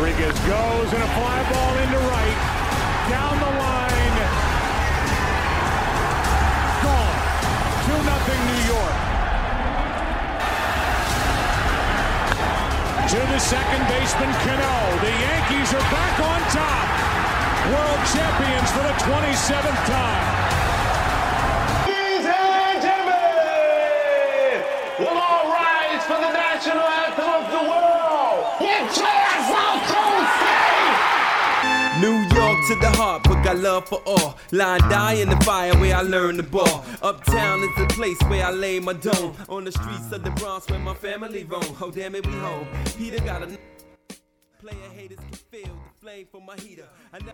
Rodriguez goes and a fly ball into right. Down the line. Gone. 2 nothing New York. To the second baseman, Cano. The Yankees are back on top. World champions for the 27th time. We'll all rise for the national anthem of the world. Get to sea! New York to the heart, but got love for all. Line die in the fire where I learn the ball. Uptown is the place where I lay my dome. On the streets of the Bronx where my family roam. Oh damn it, we home. Peter got a player haters can feel the flame from my heater. I ne-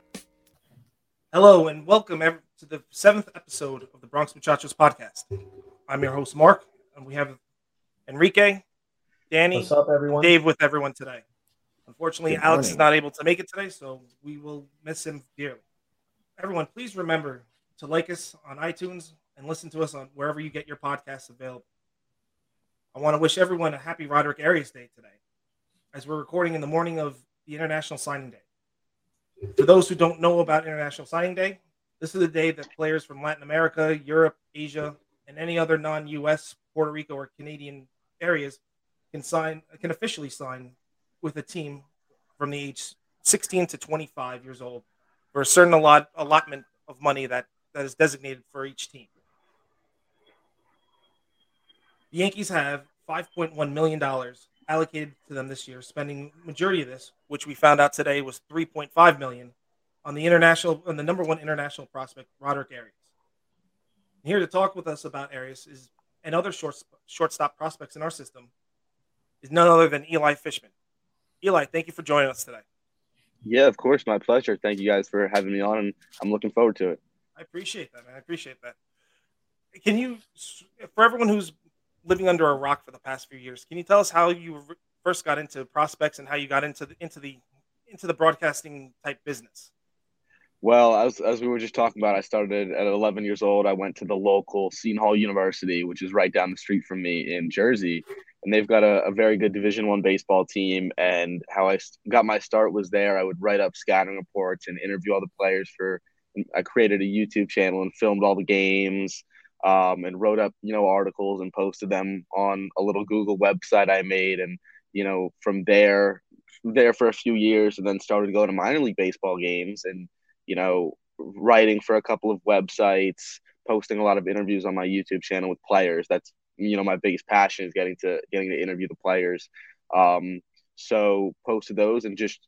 Hello and welcome ev- to the seventh episode of the Bronx Muchachos podcast. I'm your host Mark, and we have Enrique, Danny, What's up, everyone? Dave with everyone today. Unfortunately, Good Alex is not able to make it today, so we will miss him dearly. Everyone, please remember to like us on iTunes and listen to us on wherever you get your podcasts available. I want to wish everyone a happy Roderick Arias Day today, as we're recording in the morning of the International Signing Day. For those who don't know about International Signing Day, this is the day that players from Latin America, Europe, Asia, and any other non-U.S., Puerto Rico, or Canadian areas can sign can officially sign with a team from the age 16 to 25 years old for a certain allot, allotment of money that, that is designated for each team. The Yankees have 5.1 million dollars allocated to them this year, spending majority of this, which we found out today was 3.5 million, on the international on the number one international prospect Roderick Arias. Here to talk with us about Arias is and other short shortstop prospects in our system is none other than Eli Fishman. Eli, thank you for joining us today. Yeah, of course, my pleasure. Thank you guys for having me on, and I'm looking forward to it. I appreciate that, man. I appreciate that. Can you, for everyone who's living under a rock for the past few years, can you tell us how you first got into prospects and how you got into the into the into the broadcasting type business? Well, as as we were just talking about, I started at 11 years old. I went to the local Seton Hall University, which is right down the street from me in Jersey, and they've got a, a very good Division One baseball team. And how i got my start was there. I would write up scouting reports and interview all the players for. I created a YouTube channel and filmed all the games. um, and wrote up you know articles and posted them on a little Google website I made, and you know from there there for a few years, and then started going to minor league baseball games, and you know writing for a couple of websites, posting a lot of interviews on my YouTube channel with players. That's you know my biggest passion is getting to getting to interview the players. Um, so posted those and just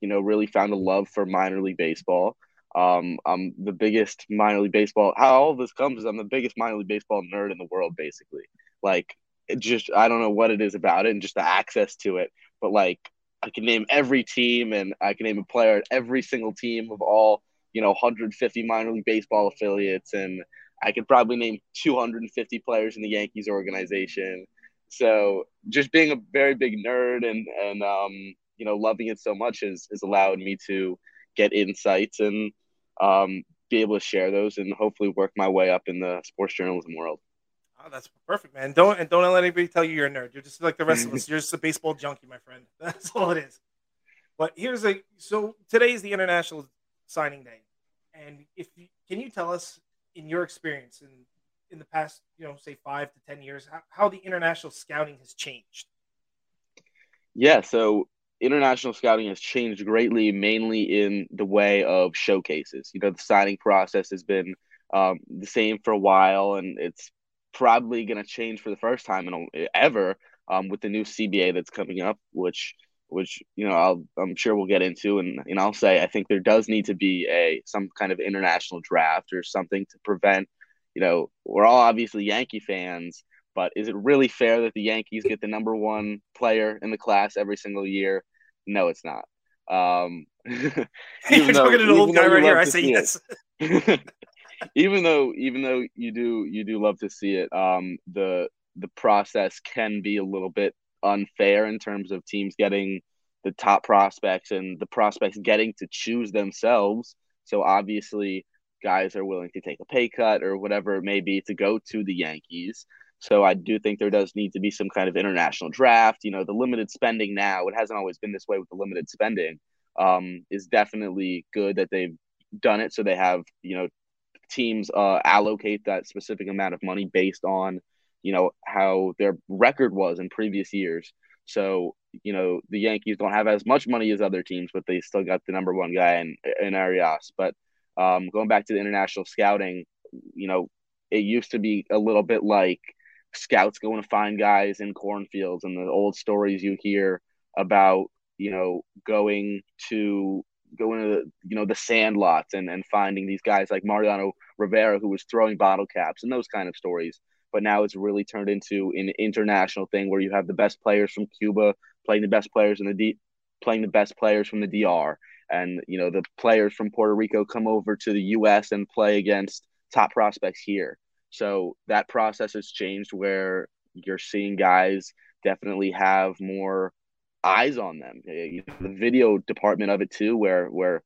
you know really found a love for minor league baseball. Um, I'm the biggest minor league baseball. How all this comes is I'm the biggest minor league baseball nerd in the world, basically. Like, it just I don't know what it is about it and just the access to it, but like I can name every team and I can name a player at every single team of all you know 150 minor league baseball affiliates, and I could probably name 250 players in the Yankees organization. So just being a very big nerd and and um, you know loving it so much has has allowed me to get insights and um, be able to share those and hopefully work my way up in the sports journalism world. Oh, that's perfect, man. Don't and don't let anybody tell you you're a nerd. You're just like the rest of us. You're just a baseball junkie, my friend. That's all it is. But here's a so today is the international signing day, and if you, can you tell us in your experience in in the past, you know, say five to ten years, how, how the international scouting has changed? Yeah, so international scouting has changed greatly, mainly in the way of showcases. You know, the signing process has been um, the same for a while, and it's probably going to change for the first time in a, ever um, with the new CBA that's coming up, which which you know I'll, I'm sure we'll get into, and and I'll say I think there does need to be a some kind of international draft or something to prevent. You know, we're all obviously Yankee fans, but is it really fair that the Yankees get the number one player in the class every single year? No, it's not. Um, You're though- talking to an old guy right here. I say yes. even though even though you do you do love to see it, um, the the process can be a little bit unfair in terms of teams getting the top prospects and the prospects getting to choose themselves. So obviously, guys are willing to take a pay cut or whatever it may be to go to the Yankees. So I do think there does need to be some kind of international draft. You know, the limited spending now, it hasn't always been this way with the limited spending, um, is definitely good that they've done it. So they have, you know, teams uh, allocate that specific amount of money based on, you know, how their record was in previous years. So, you know, the Yankees don't have as much money as other teams, but they still got the number one guy in, in Arias. But um, going back to the international scouting, you know, it used to be a little bit like scouts going to find guys in cornfields and the old stories you hear about, you know, going to going to the, you know the sand lots and, and finding these guys like Mariano Rivera who was throwing bottle caps and those kind of stories but now it's really turned into an international thing where you have the best players from Cuba playing the best players in the D, playing the best players from the DR, and you know the players from Puerto Rico come over to the U.S. and play against top prospects here. So that process has changed where you're seeing guys definitely have more eyes on them. The video department of it too, where where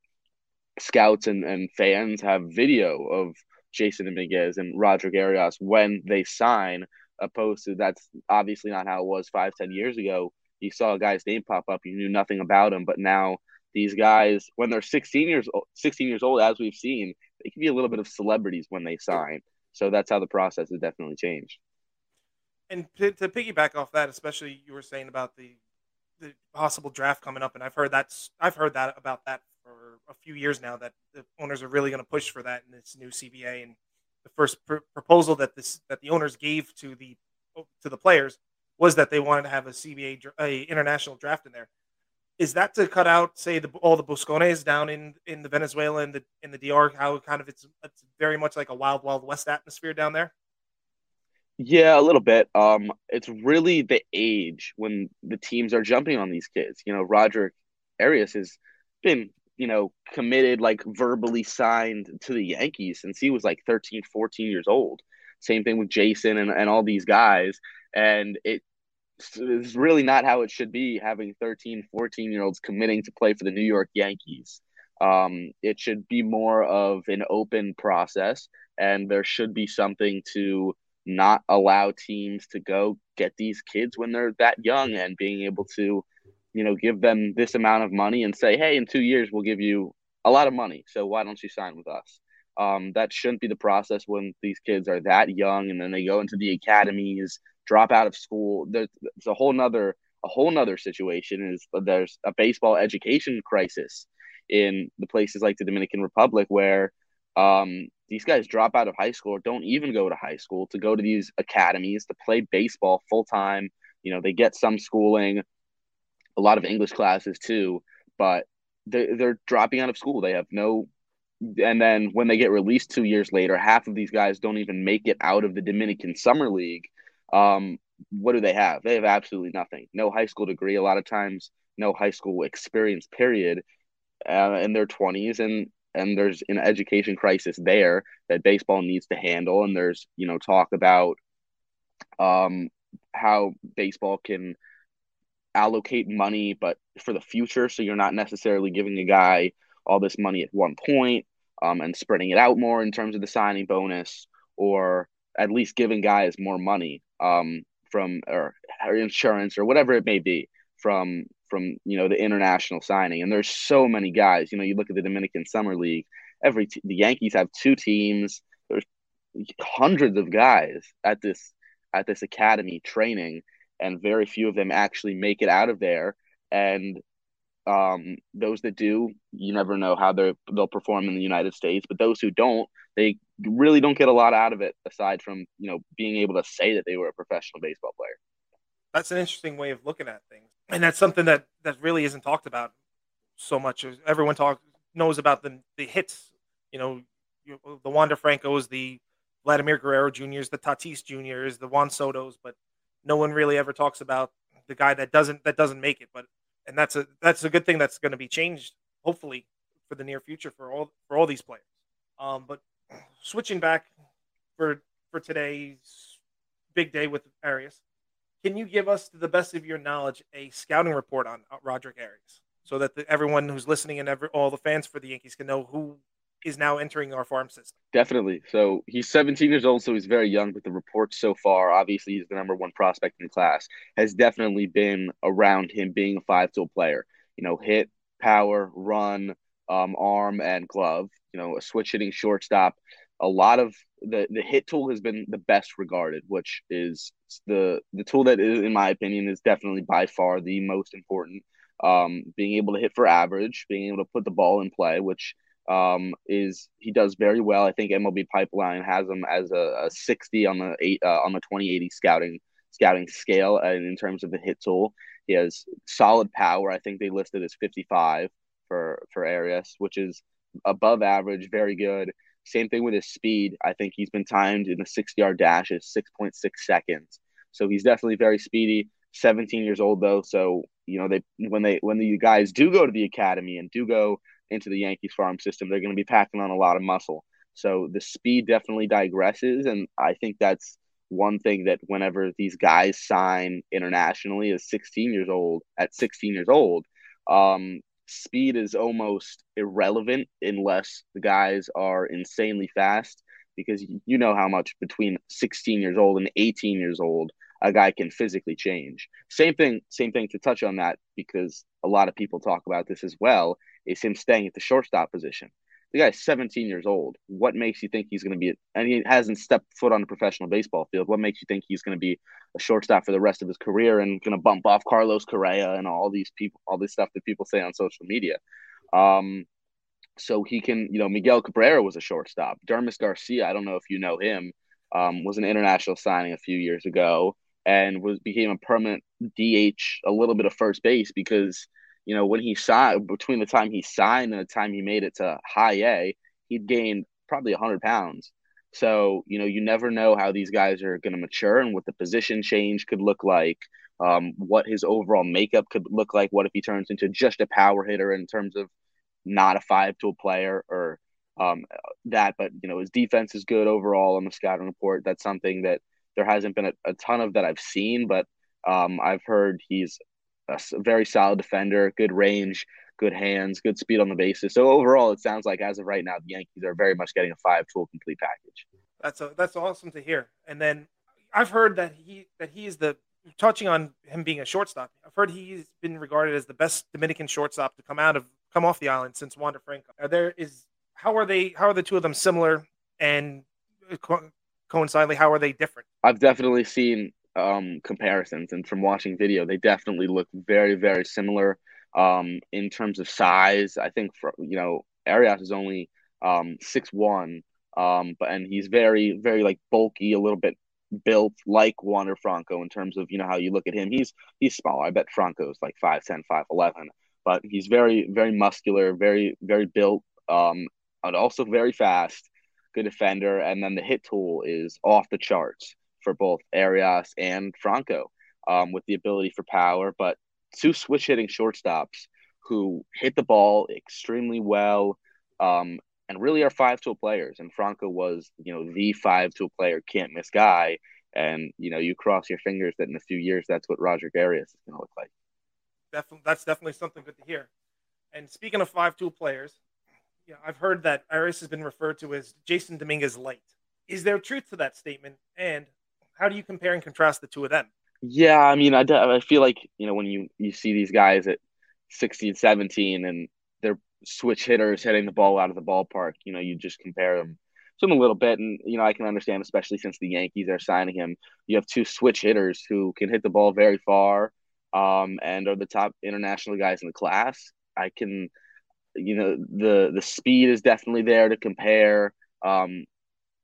scouts and, and fans have video of Jasson Dominguez and Roderick Arias when they sign, opposed to that's obviously not how it was five, ten years ago. You saw a guy's name pop up, you knew nothing about him, but now these guys, when they're 16 years old, 16 years old, as we've seen, they can be a little bit of celebrities when they sign. So that's how the process has definitely changed. And to, to piggyback off that, especially you were saying about the the possible draft coming up, and I've heard that's I've heard that about that for a few years now that the owners are really going to push for that in this new CBA. And the first pr- proposal that this that the owners gave to the to the players was that they wanted to have a CBA a international draft in there. Is that to cut out, say, the, all the Buscones down in, in the Venezuela and the in the DR? How kind of it's it's very much like a wild wild west atmosphere down there. Yeah, a little bit. Um, it's really the age when the teams are jumping on these kids. You know, Roger Arias has been you know, committed, like verbally signed to the Yankees since he was like 13, 14 years old. Same thing with Jasson and, and all these guys. And it is really not how it should be having 13, 14 year olds committing to play for the New York Yankees. Um, it should be more of an open process, and there should be something to not allow teams to go get these kids when they're that young and being able to you know, give them this amount of money and say, hey, in two years we'll give you a lot of money. So why don't you sign with us? Um, that shouldn't be the process when these kids are that young and then they go into the academies, drop out of school. There's, there's a whole nother a whole nother situation is there's a baseball education crisis in the places like the Dominican Republic where um, these guys drop out of high school or don't even go to high school to go to these academies to play baseball full time. You know, they get some schooling, a lot of English classes too, but they're, they're dropping out of school. They have no, and then when they get released two years later, half of these guys don't even make it out of the Dominican Summer League. Um, what do they have? They have absolutely nothing. No high school degree. A lot of times, no high school experience. Period. Uh, in their twenties, and and there's an education crisis there that baseball needs to handle. And there's you know talk about um, how baseball can allocate money, but for the future. So you're not necessarily giving a guy all this money at one point um, and spreading it out more in terms of the signing bonus, or at least giving guys more money um, from or, or insurance or whatever it may be from from you know the international signing. And there's so many guys. You know, you look at the Dominican Summer League. Every t- the Yankees have two teams. There's hundreds of guys at this at this academy training and very few of them actually make it out of there. And um, those that do, you never know how they they'll perform in the United States. But those who don't, they really don't get a lot out of it aside from you know being able to say that they were a professional baseball player. That's an interesting way of looking at things, and that's something that that really isn't talked about so much. Everyone talk knows about the the hits, you know, the Wander Francos, the Vladimir Guerrero Juniors, the Tatis Juniors, the Juan Soto's, but no one really ever talks about the guy that doesn't that doesn't make it. But and that's a that's a good thing that's going to be changed hopefully for the near future for all for all these players. Um, but switching back for for today's big day with Arias, can you give us, to the best of your knowledge, a scouting report on uh, Roderick Arias, so that the, everyone who's listening and every, all the fans for the Yankees can know who is now entering our farm system. Definitely. So he's 17 years old, so he's very young. But the reports so far, obviously, he's the number one prospect in the class, has definitely been around him being a five tool player. You know, hit, power, run, um, arm, and glove. You know, a switch hitting shortstop. A lot of the the hit tool has been the best regarded, which is the the tool that is, in my opinion, is definitely by far the most important. Um, being able to hit for average, being able to put the ball in play, which um, is he does very well. I think MLB Pipeline has him as a, a 60 on the eight uh, on the 2080 scouting scouting scale, and in terms of the hit tool, he has solid power. I think they listed as 55 for for Arias, which is above average, very good. Same thing with his speed. I think he's been timed in the 60 yard dash is 6.6 seconds. So he's definitely very speedy. 17 years old though, so you know they when they when the guys do go to the academy and do go into the Yankees farm system, they're going to be packing on a lot of muscle. So the speed definitely digresses, and I think that's one thing that whenever these guys sign internationally as 16 years old, at 16 years old, um, speed is almost irrelevant unless the guys are insanely fast because you know how much between 16 years old and 18 years old a guy can physically change. Same thing, same thing to touch on that because a lot of people talk about this as well is him staying at the shortstop position. The guy's 17 years old. What makes you think he's going to be, and he hasn't stepped foot on a professional baseball field? What makes you think he's going to be a shortstop for the rest of his career and going to bump off Carlos Correa and all these people, all this stuff that people say on social media? Um, so he can, you know, Miguel Cabrera was a shortstop. Dermis Garcia, I don't know if you know him, um, was an international signing a few years ago and was became a permanent DH, a little bit of first base because you know, when he signed, between the time he signed and the time he made it to high A, he'd gained probably 100 pounds. So, you know, you never know how these guys are going to mature and what the position change could look like, um, what his overall makeup could look like. What if he turns into just a power hitter in terms of not a five tool player or um, that, but, you know, his defense is good overall on the scouting report. That's something that there hasn't been a, a ton of that I've seen, but um, I've heard he's a very solid defender, good range, good hands, good speed on the bases. So overall, it sounds like as of right now, the Yankees are very much getting a five tool complete package. That's a, that's awesome to hear. And then I've heard that he that he is the touching on him being a shortstop. I've heard he's been regarded as the best Dominican shortstop to come out of come off the island since Wander Franco. Are there is how are they how are the two of them similar and uh, co- coincidentally how are they different? I've definitely seen um, comparisons, and from watching video, they definitely look very, very similar um, in terms of size. I think for you know, Arias is only um, six one, um, but and he's very, very like bulky, a little bit built like Wander Franco in terms of you know how you look at him. He's he's small. I bet Franco's like 5'10", 5'11", but he's very, very muscular, very, very built, um, and also very fast. Good defender, and then the hit tool is off the charts for both Arias and Franco um, with the ability for power, but two switch hitting shortstops who hit the ball extremely well um, and really are five tool players. And Franco was, you know, the five tool player, can't miss guy. And, you know, you cross your fingers that in a few years, that's what Roger Arias is going to look like. Definitely, that's definitely something good to hear. And speaking of five tool players, I've heard that Arias has been referred to as Jasson Dominguez light. Is there truth to that statement? And how do you compare and contrast the two of them? Yeah, I mean, I, I feel like you know when you you see these guys at 16, 17, and they're switch hitters hitting the ball out of the ballpark. You know, you just compare them to him a little bit, and you know I can understand, especially since the Yankees are signing him. You have two switch hitters who can hit the ball very far, um, and are the top international guys in the class. I can, you know, the the speed is definitely there to compare. Um,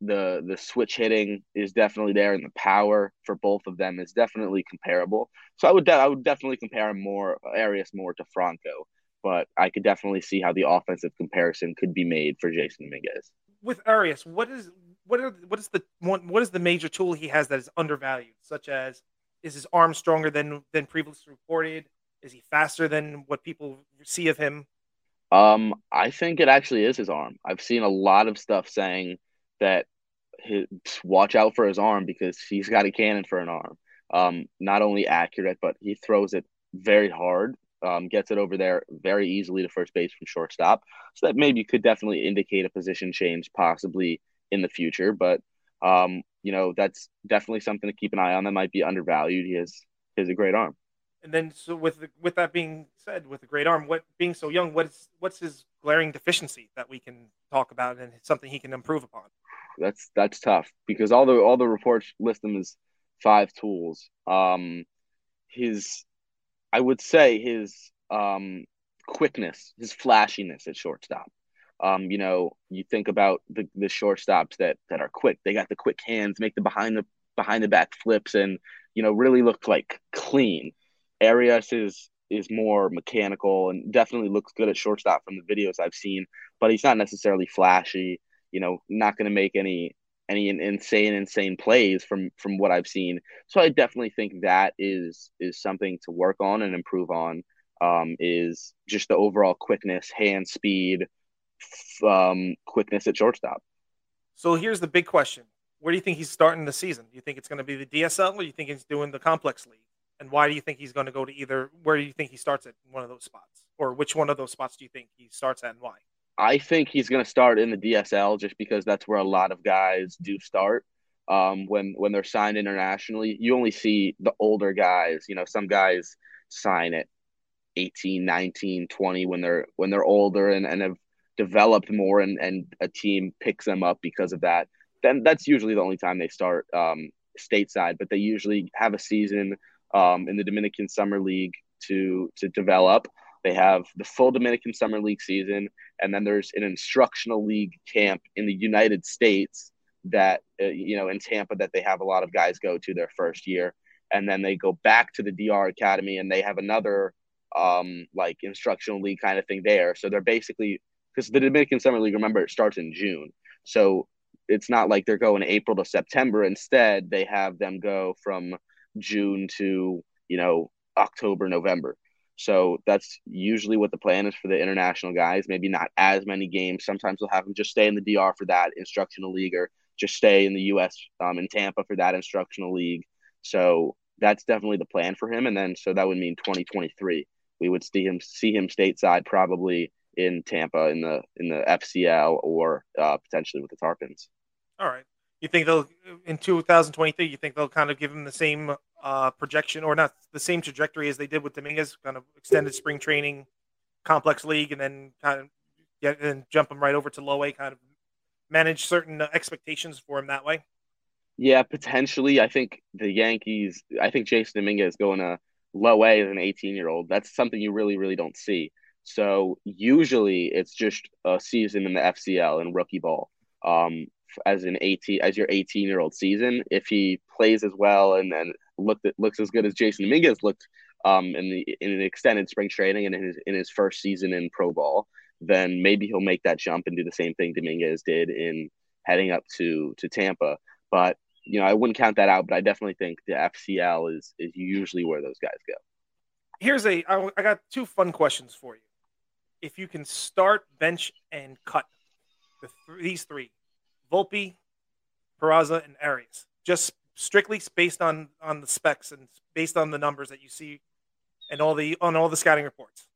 the the switch hitting is definitely there, and the power for both of them is definitely comparable. So I would de- I would definitely compare more Arias more to Franco, but I could definitely see how the offensive comparison could be made for Jasson Dominguez. With Arias, what is what are what is the one what is the major tool he has that is undervalued, such as is his arm stronger than than previously reported? Is he faster than what people see of him? Um, I think it actually is his arm. I've seen a lot of stuff saying that his, watch out for his arm because he's got a cannon for an arm. Um, not only accurate, but he throws it very hard. um, gets it over there very easily to first base from shortstop. So that maybe could definitely indicate a position change possibly in the future. But um, you know, that's definitely something to keep an eye on. That might be undervalued. He has he has a great arm. And then, so with the, with that being said, with a great arm, what being so young, what's what's his glaring deficiency that we can talk about and something he can improve upon? That's that's tough because all the all the reports list him as five tools. Um, his, I would say his um quickness, his flashiness at shortstop. Um, you know, you think about the the shortstops that that are quick. They got the quick hands, make the behind the behind the back flips, and you know really look like clean. Arias is is more mechanical and definitely looks good at shortstop from the videos I've seen, but he's not necessarily flashy. You know, not going to make any any insane insane plays from from what I've seen. So I definitely think that is is something to work on and improve on. Um, is just the overall quickness, hand speed, um, quickness at shortstop. So here's the big question: Where do you think he's starting the season? Do you think it's going to be the DSL, or do you think he's doing the complex league? And why do you think he's going to go to either? Where do you think he starts at one of those spots, or which one of those spots do you think he starts at, and why? I think he's going to start in the DSL just because that's where a lot of guys do start. Um, when when they're signed internationally, you only see the older guys. You know, some guys sign at 18, 19, 20 when they're when they're older and, and have developed more and, and a team picks them up because of that. Then that's usually the only time they start um, stateside, but they usually have a season um, in the Dominican Summer League to to develop. They have the full Dominican Summer League season, and then there's an instructional league camp in the United States that uh, you know in Tampa that they have a lot of guys go to their first year, and then they go back to the DR Academy and they have another um, like instructional league kind of thing there. So they're basically because the Dominican Summer League, remember, it starts in June, so it's not like they're going April to September. Instead, they have them go from June to you know October, November. So that's usually what the plan is for the international guys. Maybe not as many games. Sometimes they'll have them just stay in the DR for that instructional league, or just stay in the U.S. Um, in Tampa for that instructional league. So that's definitely the plan for him. And then so that would mean 2023 we would see him see him stateside probably in Tampa in the in the FCL or uh, potentially with the Tarpons. All right. You think they'll in 2023? You think they'll kind of give him the same uh, projection, or not the same trajectory as they did with Dominguez, kind of extended spring training, complex league, and then kind of get and jump him right over to low A, kind of manage certain expectations for him that way. Yeah, potentially. I think the Yankees. I think Jasson Dominguez going to low A as an 18 year old. That's something you really, really don't see. So usually it's just a season in the FCL and rookie ball. Um, as an 18 as your 18 year old season, if he plays as well and then looked looks as good as Jasson Dominguez looked um, in the in an extended spring training and in his in his first season in pro ball, then maybe he'll make that jump and do the same thing Dominguez did in heading up to to Tampa. But you know, I wouldn't count that out, but I definitely think the FCL is is usually where those guys go. Here's a I, I got two fun questions for you if you can start, bench, and cut the th- these three, Volpe, Peraza, and Arias, just strictly based on on the specs and based on the numbers that you see and all the on all the scouting reports.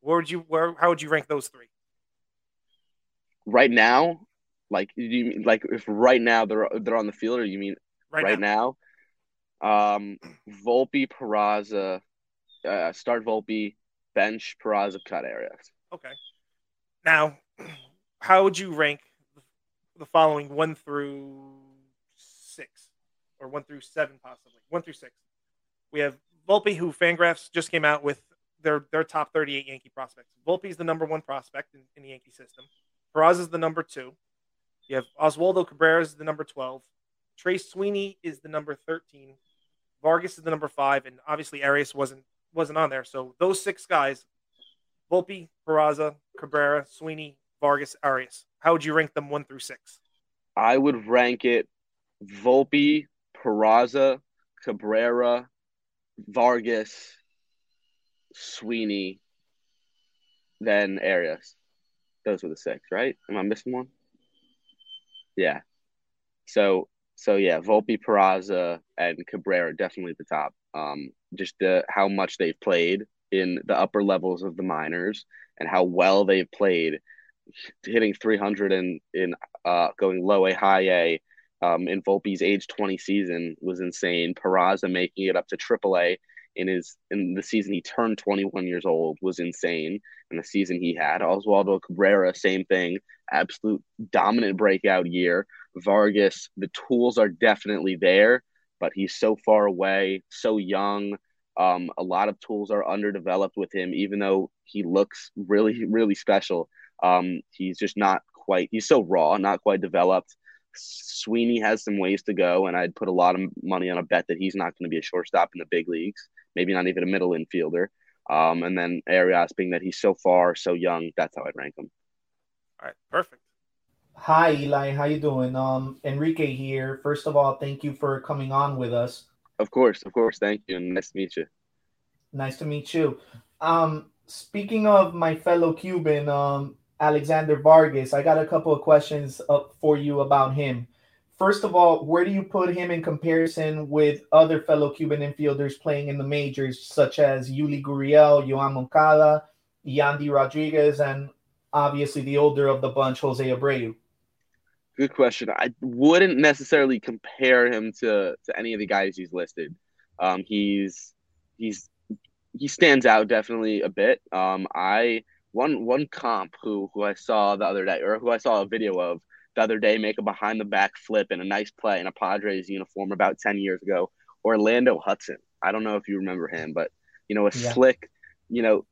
Where would you where how would you rank those three? Right now, like you mean like if right now they're they're on the field, or you mean right, right now? now? Um, Volpe, Peraza, uh, start Volpe, bench Peraza, cut Arias. Okay. Now, how would you rank the following one through six, or one through seven, possibly one through six? We have Volpe, who Fangraphs just came out with their their top 38 Yankee prospects. Volpe is the number one prospect in, in the Yankee system. Peraza is the number two. You have Oswaldo Cabrera is the number 12. Trey Sweeney is the number 13. Vargas is the number five, and obviously Arias wasn't wasn't on there. So those six guys Volpe, Peraza, Cabrera, Sweeney, Vargas, Arias. How would you rank them one through six? I would rank it Volpe, Peraza, Cabrera, Vargas, Sweeney, then Arias. Those were the six, right? Am I missing one? Yeah. So so yeah, Volpe, Peraza, and Cabrera definitely at the top. Um, just the how much they've played in the upper levels of the minors and how well they've played, hitting 300 and in uh, going low A, high A. Um, in Volpe's age 20 season was insane. Peraza making it up to AAA in his in the season he turned 21 years old was insane. And the season he had, Oswaldo Cabrera, same thing, absolute dominant breakout year. Vargas, the tools are definitely there, but he's so far away, so young. Um, a lot of tools are underdeveloped with him, even though he looks really, really special. Um, he's just not quite, he's so raw, not quite developed. Sweeney has some ways to go, and I'd put a lot of money on a bet that he's not going to be a shortstop in the big leagues, maybe not even a middle infielder. Um, and then Arias being that he's so far, so young, that's how I'd rank him. All right, perfect. Hi, Eli. How you doing? Um, Enrique here. First of all, thank you for coming on with us. Of course, of course. Thank you, and nice to meet you. Nice to meet you. Um, speaking of my fellow Cuban, um, Alexander Vargas, I got a couple of questions up for you about him. First of all, where do you put him in comparison with other fellow Cuban infielders playing in the majors, such as Yuli Gurriel, Yoan Moncada, Yandy Rodriguez, and obviously the older of the bunch, Jose Abreu? Good question. I wouldn't necessarily compare him to to any of the guys he's listed. Um, he's he's he stands out definitely a bit. Um, I one one comp who who I saw the other day, or who I saw a video of the other day, make a behind the back flip in a nice play in a Padres uniform about ten years ago. Orlando Hudson. I don't know if you remember him, but you know a yeah. slick, you know,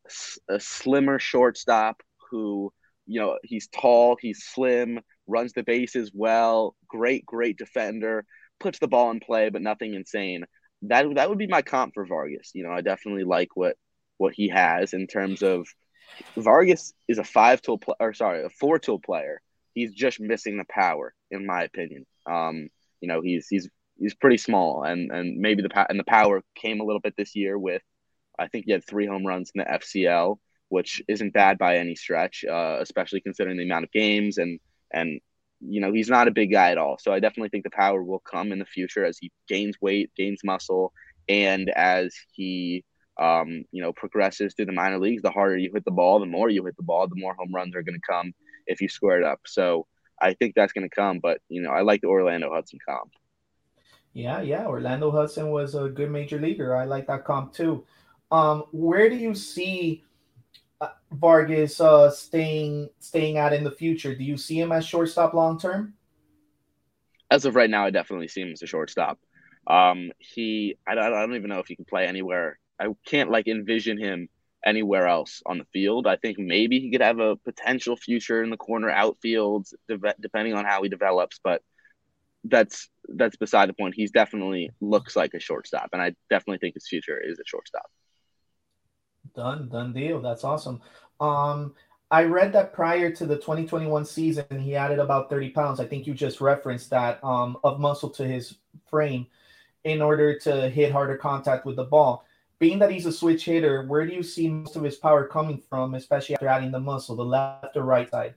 a slimmer shortstop who you know he's tall, he's slim, runs the bases well, great, great defender, puts the ball in play, but nothing insane. That that would be my comp for Vargas. You know, I definitely like what what he has in terms of Vargas is a five tool player, or sorry, a four tool player. He's just missing the power, in my opinion. Um, you know, he's he's he's pretty small, and and maybe the and the power came a little bit this year with, I think he had three home runs in the FCL, which isn't bad by any stretch, uh, especially considering the amount of games and and you know he's not a big guy at all. So I definitely think the power will come in the future as he gains weight, gains muscle, and as he um, you know progresses through the minor leagues. The harder you hit the ball, the more you hit the ball, the more home runs are going to come if you square it up. So I think that's going to come. But you know I like the Orlando Hudson comp. Yeah, yeah. Orlando Hudson was a good major leaguer. I like that comp too. Um, where do you see uh, Vargas uh, staying staying at in the future? Do you see him as shortstop long term? As of right now, I definitely see him as a shortstop. Um, he, I, I don't even know if he can play anywhere. I can't like envision him anywhere else on the field. I think maybe he could have a potential future in the corner outfield, de- depending on how he develops. But that's that's beside the point. He's definitely looks like a shortstop, and I definitely think his future is a shortstop. Done, done deal. That's awesome. Um, I read that prior to the 2021 season, he added about 30 pounds. I think you just referenced that um, of muscle to his frame in order to hit harder contact with the ball. Being that he's a switch hitter, where do you see most of his power coming from, especially after adding the muscle, the left or right side?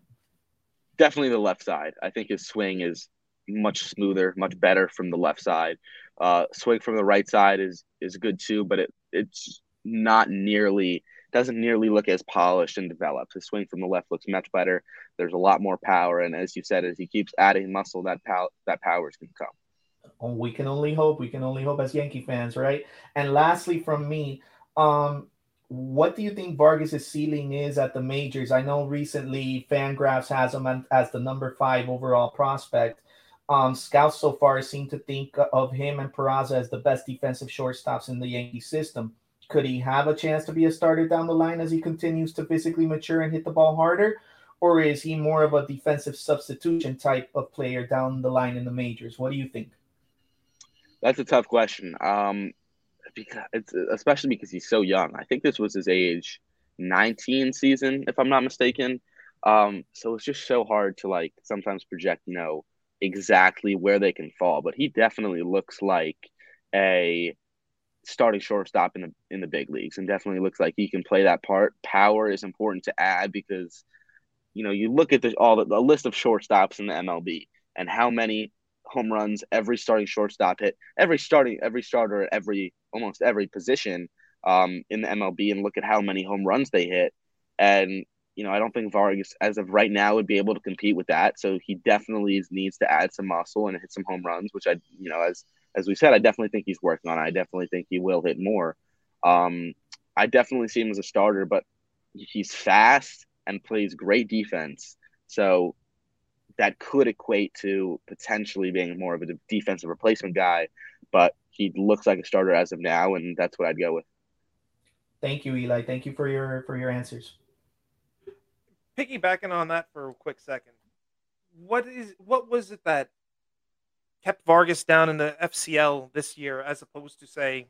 Definitely the left side. I think his swing is much smoother, much better from the left side. Uh, swing from the right side is is good too, but it it's not nearly doesn't nearly look as polished and developed. His swing from the left looks much better. There's a lot more power, and as you said, as he keeps adding muscle, that pow- that power is going to come. Oh, we can only hope. We can only hope as Yankee fans, right? And lastly, from me, um, what do you think Vargas's ceiling is at the majors? I know recently Fangraphs has him as the number five overall prospect. Um, scouts so far seem to think of him and Peraza as the best defensive shortstops in the Yankee system. Could he have a chance to be a starter down the line as he continues to physically mature and hit the ball harder? Or is he more of a defensive substitution type of player down the line in the majors? What do you think? That's a tough question. Um, because it's especially because he's so young. I think this was his age 19 season, if I'm not mistaken. Um, so it's just so hard to like sometimes project, you know, exactly where they can fall. But he definitely looks like a starting shortstop in the in the big leagues and definitely looks like he can play that part. Power is important to add because you know you look at the, all the, the list of shortstops in the MLB and how many home runs every starting shortstop hit, every starting every starter at every almost every position um, in the MLB and look at how many home runs they hit. And you know, I don't think Vargas, as of right now, would be able to compete with that. So he definitely needs to add some muscle and hit some home runs, which I, you know, as as we said, I definitely think he's working on. It. I definitely think he will hit more. Um, I definitely see him as a starter, but he's fast and plays great defense. So that could equate to potentially being more of a defensive replacement guy, but he looks like a starter as of now, and that's what I'd go with. Thank you, Eli. Thank you for your for your answers. Piggybacking on that for a quick second, what is what was it that kept Vargas down in the FCL this year, as opposed to say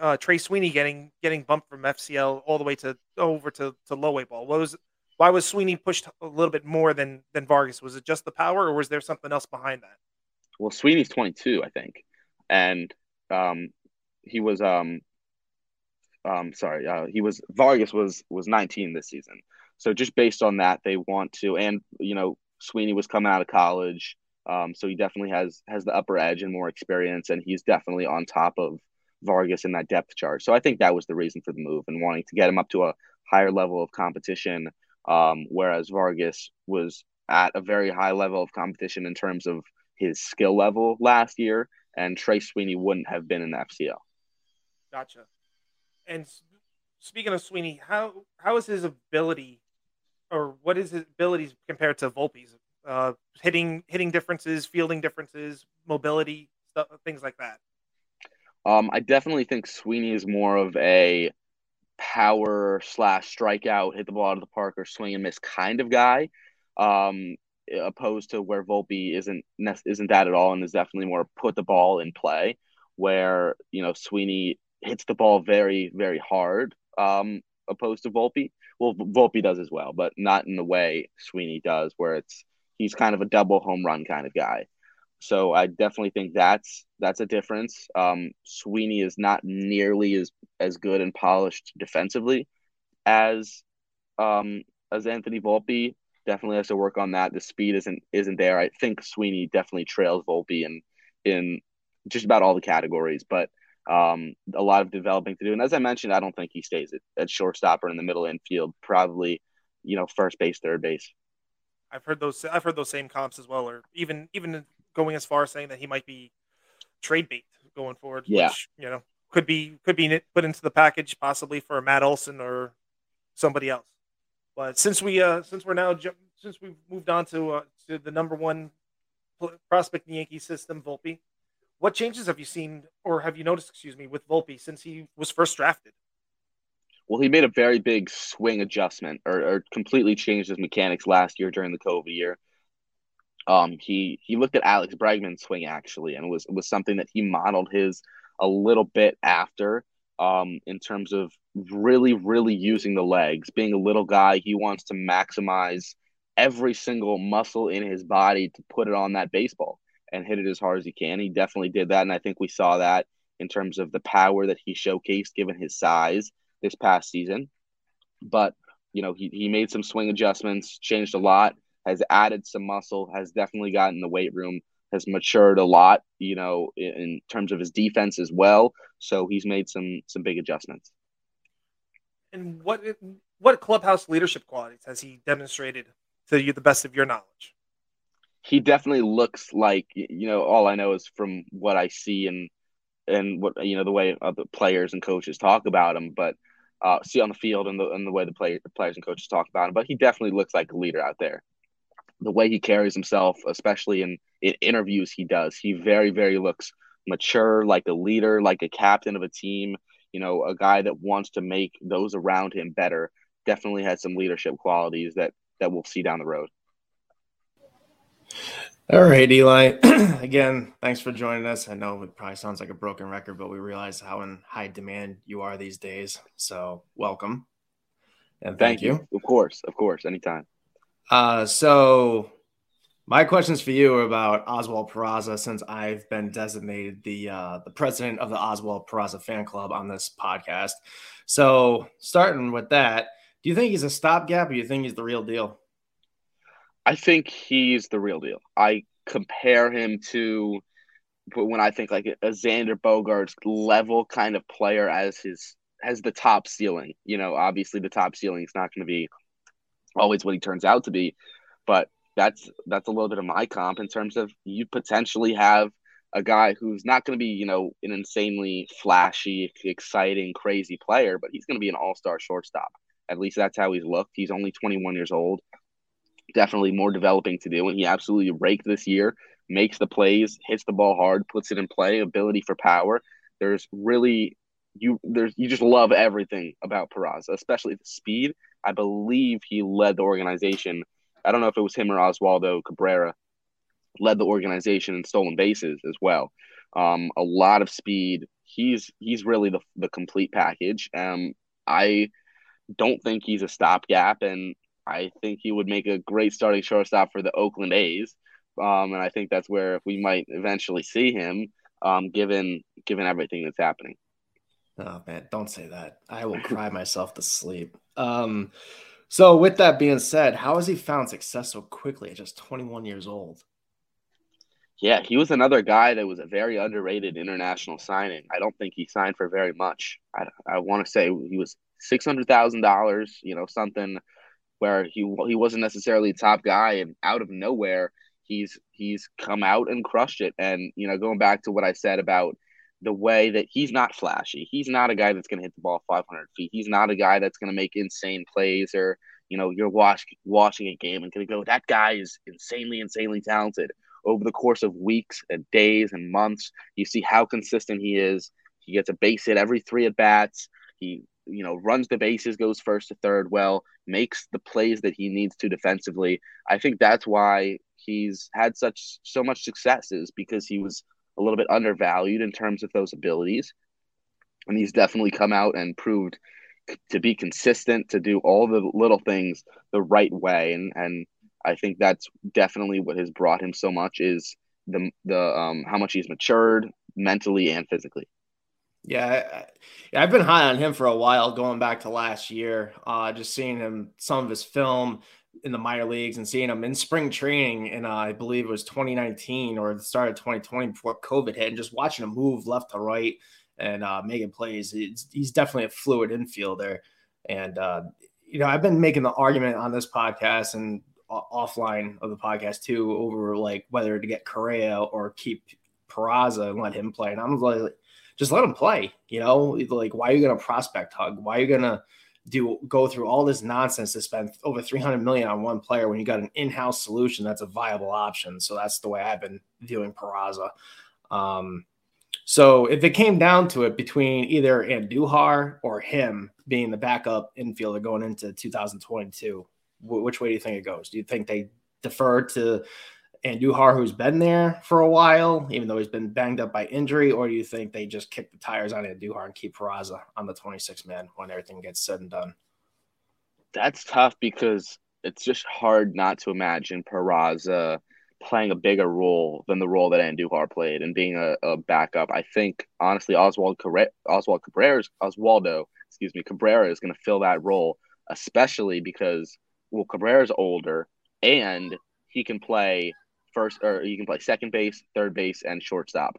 uh, Trey Sweeney getting getting bumped from FCL all the way to over to, to low A ball? What was why was Sweeney pushed a little bit more than than Vargas? Was it just the power, or was there something else behind that? Well, Sweeney's 22, I think, and um, he was um, um, sorry, uh, he was Vargas was was 19 this season. So just based on that, they want to, and you know, Sweeney was coming out of college, um, so he definitely has has the upper edge and more experience, and he's definitely on top of Vargas in that depth chart. So I think that was the reason for the move and wanting to get him up to a higher level of competition. Um, whereas Vargas was at a very high level of competition in terms of his skill level last year, and Trey Sweeney wouldn't have been in the FCL. Gotcha. And speaking of Sweeney, how how is his ability, or what is his abilities compared to Volpe's? Uh, hitting hitting differences, fielding differences, mobility, stuff, things like that. Um, I definitely think Sweeney is more of a power slash strikeout, hit the ball out of the park or swing and miss kind of guy, um, opposed to where Volpe isn't isn't that at all and is definitely more put the ball in play. Where you know Sweeney hits the ball very very hard, um, opposed to Volpe. Well, Volpe does as well, but not in the way Sweeney does, where it's he's kind of a double home run kind of guy. So I definitely think that's that's a difference. Um, Sweeney is not nearly as as good and polished defensively as um, as Anthony Volpe. Definitely has to work on that. The speed isn't isn't there. I think Sweeney definitely trails Volpe in in just about all the categories, but um, a lot of developing to do. And as I mentioned, I don't think he stays at, at shortstop or in the middle infield. Probably, you know, first base, third base. I've heard those. I've heard those same comps as well, or even even going as far as saying that he might be trade bait going forward. Yeah. Which, you know, could be could be put into the package possibly for Matt Olson or somebody else. But since we uh since we're now since we've moved on to uh, to the number one prospect in the Yankee system, Volpe, what changes have you seen or have you noticed? Excuse me, with Volpe since he was first drafted. Well, he made a very big swing adjustment or, or completely changed his mechanics last year during the COVID year. Um, he he looked at Alex Bregman's swing actually, and was was something that he modeled his a little bit after. Um, in terms of really, really using the legs, being a little guy, he wants to maximize every single muscle in his body to put it on that baseball and hit it as hard as he can. He definitely did that, and I think we saw that in terms of the power that he showcased given his size this past season. But you know, he, he made some swing adjustments, changed a lot has added some muscle, has definitely gotten the weight room, has matured a lot, you know, in, in terms of his defense as well. So he's made some some big adjustments. And what what clubhouse leadership qualities has he demonstrated to you the best of your knowledge? He definitely looks like you know. All I know is from what I see and and what you know the way other players and coaches talk about him, but uh, see on the field and the and the way the, play, the players and coaches talk about him. But he definitely looks like a leader out there the way he carries himself, especially in, in interviews he does, he very, very looks mature, like a leader, like a captain of a team, you know, a guy that wants to make those around him better. Definitely has some leadership qualities that that we'll see down the road. All right, Eli. Again, thanks for joining us. I know it probably sounds like a broken record, but we realize how in high demand you are these days. So, welcome. And thank, thank you. you. Of course, of course, anytime. Uh, so my questions for you are about Oswald Peraza, since I've been designated the uh, the president of the Oswald Peraza fan club on this podcast. So, starting with that, do you think he's a stopgap, or do you think he's the real deal? I think he's the real deal. I compare him to when I think like a Xander Bogaerts level kind of player as his as the top ceiling. You know, obviously the top ceiling is not going to be always what he turns out to be, but that's that's a little bit of my comp in terms of you potentially have a guy who's not going to be, you know, an insanely flashy, exciting, crazy player, but he's going to be an all-star shortstop. At least that's how he's looked. He's only 21 years old. Definitely more developing to do, and he absolutely raked this year. Makes the plays, hits the ball hard, puts it in play, ability for power. There's really you there's you just love everything about Peraza, especially the speed. I believe he led the organization. I don't know if it was him or Oswaldo Cabrera led the organization in stolen bases as well. Um, a lot of speed. He's he's really the the complete package. Um, I don't think he's a stopgap, and I think he would make a great starting shortstop for the Oakland A's. Um, and I think that's where we might eventually see him, um, given given everything that's happening. Oh man, don't say that. I will cry myself to sleep. Um, so with that being said, how has he found success so quickly at just 21 years old? Yeah, he was another guy that was a very underrated international signing. I don't think he signed for very much. I, I want to say he was six hundred thousand dollars, you know, something where he he wasn't necessarily top guy, and out of nowhere, he's he's come out and crushed it. And you know, going back to what I said about the way that he's not flashy, he's not a guy that's going to hit the ball five hundred feet. He's not a guy that's going to make insane plays or you know, you're watch, watching a game and going to go, that guy is insanely, insanely talented over the course of weeks and days and months. You see how consistent he is. He gets a base hit every three at bats. He, you know, runs the bases, goes first to third well, makes the plays that he needs to defensively. I think that's why he's had such so much success is because he was a little bit undervalued in terms of those abilities. And he's definitely come out and proved to be consistent, to do all the little things the right way. And and I think that's definitely what has brought him so much is the the um how much he's matured mentally and physically. Yeah, I, have been high on him for a while, going back to last year. Uh, just seeing him some of his film in the minor leagues and seeing him in spring training, and uh, I believe it was 2019 or the start of 2020 before COVID hit, and just watching him move left to right and uh, making plays. He's definitely a fluid infielder, and uh, you know I've been making the argument on this podcast and offline of the podcast too over like whether to get Correa or keep Peraza and let him play. And I'm like, just let him play. You know, like why are you gonna prospect hug? Why are you gonna do go through all this nonsense to spend over 300 million on one player when you got an in-house solution that's a viable option? So that's the way I've been viewing Peraza. Um, so if it came down to it between either Andujar or him being the backup infielder going into 2022, which way do you think it goes? Do you think they defer to Andujar, who's been there for a while, even though he's been banged up by injury, or do you think they just kick the tires on Duhar and keep Peraza on the 26 man when everything gets said and done? That's tough because it's just hard not to imagine Peraza playing a bigger role than the role that Andujar played and being a, a backup. I think honestly, Oswald Cabrera, Oswald Cabrera's Oswaldo, excuse me, Cabrera is going to fill that role, especially because well, Cabrera's older and he can play first or he can play second base, third base, and shortstop.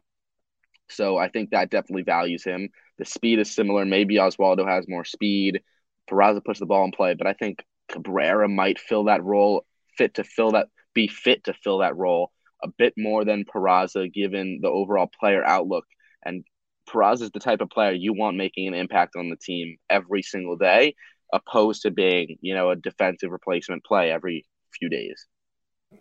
So I think that definitely values him. The speed is similar. Maybe Oswaldo has more speed. Peraza puts the ball in play, but I think Cabrera might fill that role, fit to fill that, be fit to fill that role a bit more than Peraza, given the overall player outlook. And Peraza is the type of player you want making an impact on the team every single day opposed to being, you know, a defensive replacement play every few days.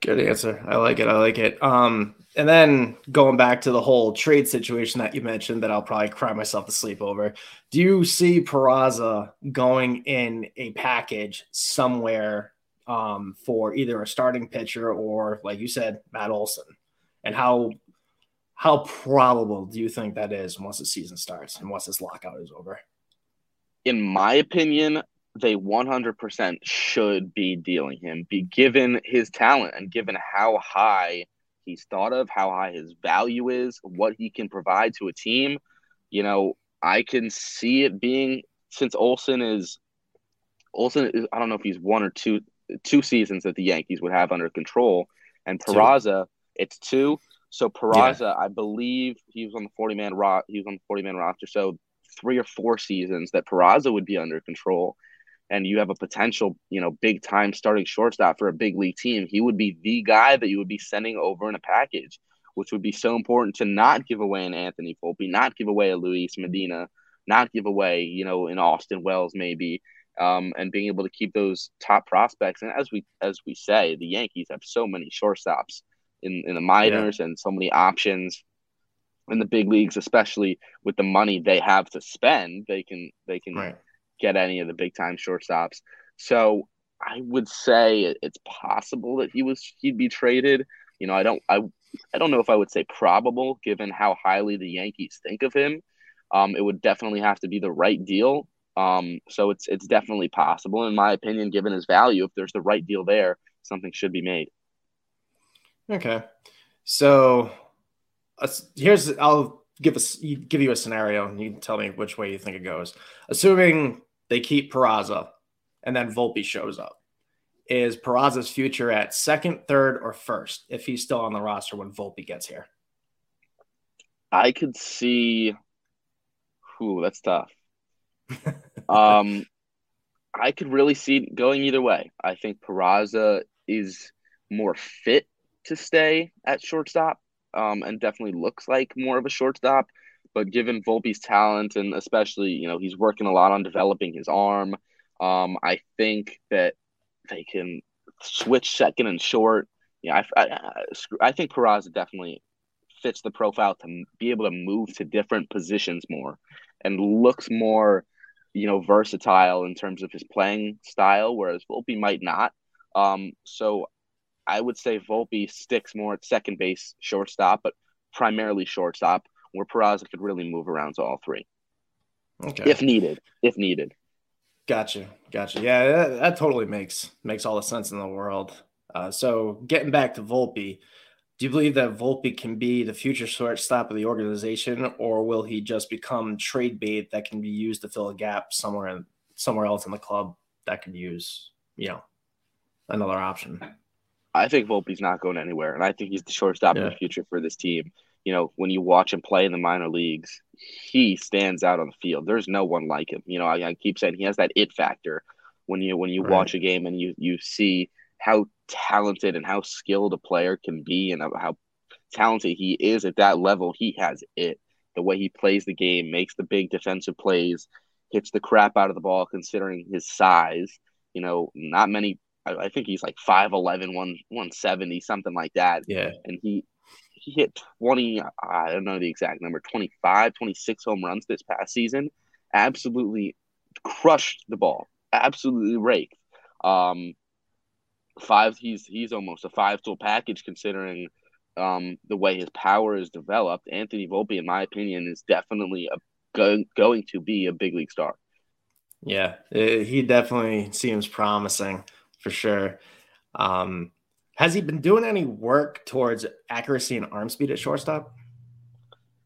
Good answer. I like it. I like it. Um, and then going back to the whole trade situation that you mentioned, that I'll probably cry myself to sleep over. Do you see Peraza going in a package somewhere um, for either a starting pitcher or, like you said, Matt Olson? And how how probable do you think that is once the season starts and once this lockout is over? In my opinion, they 100% should be dealing him, be given his talent and given how high he's thought of, how high his value is, what he can provide to a team. You know, I can see it being since Olson is Olson. Is, I don't know if he's one or two two seasons that the Yankees would have under control, and Peraza, two. it's two. So Peraza, yeah. I believe he was on the forty man ro- he was on the forty man roster. So three or four seasons that Peraza would be under control and you have a potential, you know, big time starting shortstop for a big league team, he would be the guy that you would be sending over in a package, which would be so important to not give away an Anthony Volpe, not give away a Luis Medina, not give away, you know, an Austin Wells maybe, um, and being able to keep those top prospects. And as we as we say, the Yankees have so many shortstops in in the minors yeah. and so many options in the big leagues, especially with the money they have to spend, they can they can right. Get any of the big time shortstops. So I would say it's possible that he was he'd be traded. You know, I don't I I don't know if I would say probable given how highly the Yankees think of him. Um, it would definitely have to be the right deal. Um, so it's it's definitely possible, in my opinion, given his value. If there's the right deal there, something should be made. Okay, so uh, here's I'll give us give you a scenario, and you can tell me which way you think it goes. Assuming they keep Peraza, and then Volpe shows up, is Peraza's future at second, third, or first if he's still on the roster when Volpe gets here? I could see. Ooh, that's tough. um, I could really see it going either way. I think Peraza is more fit to stay at shortstop um, and definitely looks like more of a shortstop. But given Volpe's talent and especially, you know, he's working a lot on developing his arm, um, I think that they can switch second and short. Yeah, I, I, I think Peraza definitely fits the profile to be able to move to different positions more and looks more, you know, versatile in terms of his playing style, whereas Volpe might not. Um, so I would say Volpe sticks more at second base, shortstop, but primarily shortstop, where Peraza could really move around to all three. Okay. If needed. If needed. Gotcha. Gotcha. Yeah, that, that totally makes makes all the sense in the world. Uh, so getting back to Volpe, do you believe that Volpe can be the future shortstop of the organization, or will he just become trade bait that can be used to fill a gap somewhere in, somewhere else in the club that could use, you know, another option? I think Volpe's not going anywhere, and I think he's the shortstop yeah. in the future for this team. You know, when you watch him play in the minor leagues, he stands out on the field. There's no one like him. You know, I, I keep saying he has that it factor. When you when you right. watch a game and you you see how talented and how skilled a player can be, and how talented he is at that level, he has it. The way he plays the game, makes the big defensive plays, hits the crap out of the ball, considering his size. You know, not many I, I think he's like 5'11, 170, something like that. Yeah. And he he hit 20, I don't know the exact number, 25, 26 home runs this past season. Absolutely crushed the ball. Absolutely raked. Um, five, he's he's almost a five tool package considering um, the way his power is developed. Anthony Volpe, in my opinion, is definitely a go, going to be a big league star. Yeah, it, he definitely seems promising for sure. Um, has he been doing any work towards accuracy and arm speed at shortstop?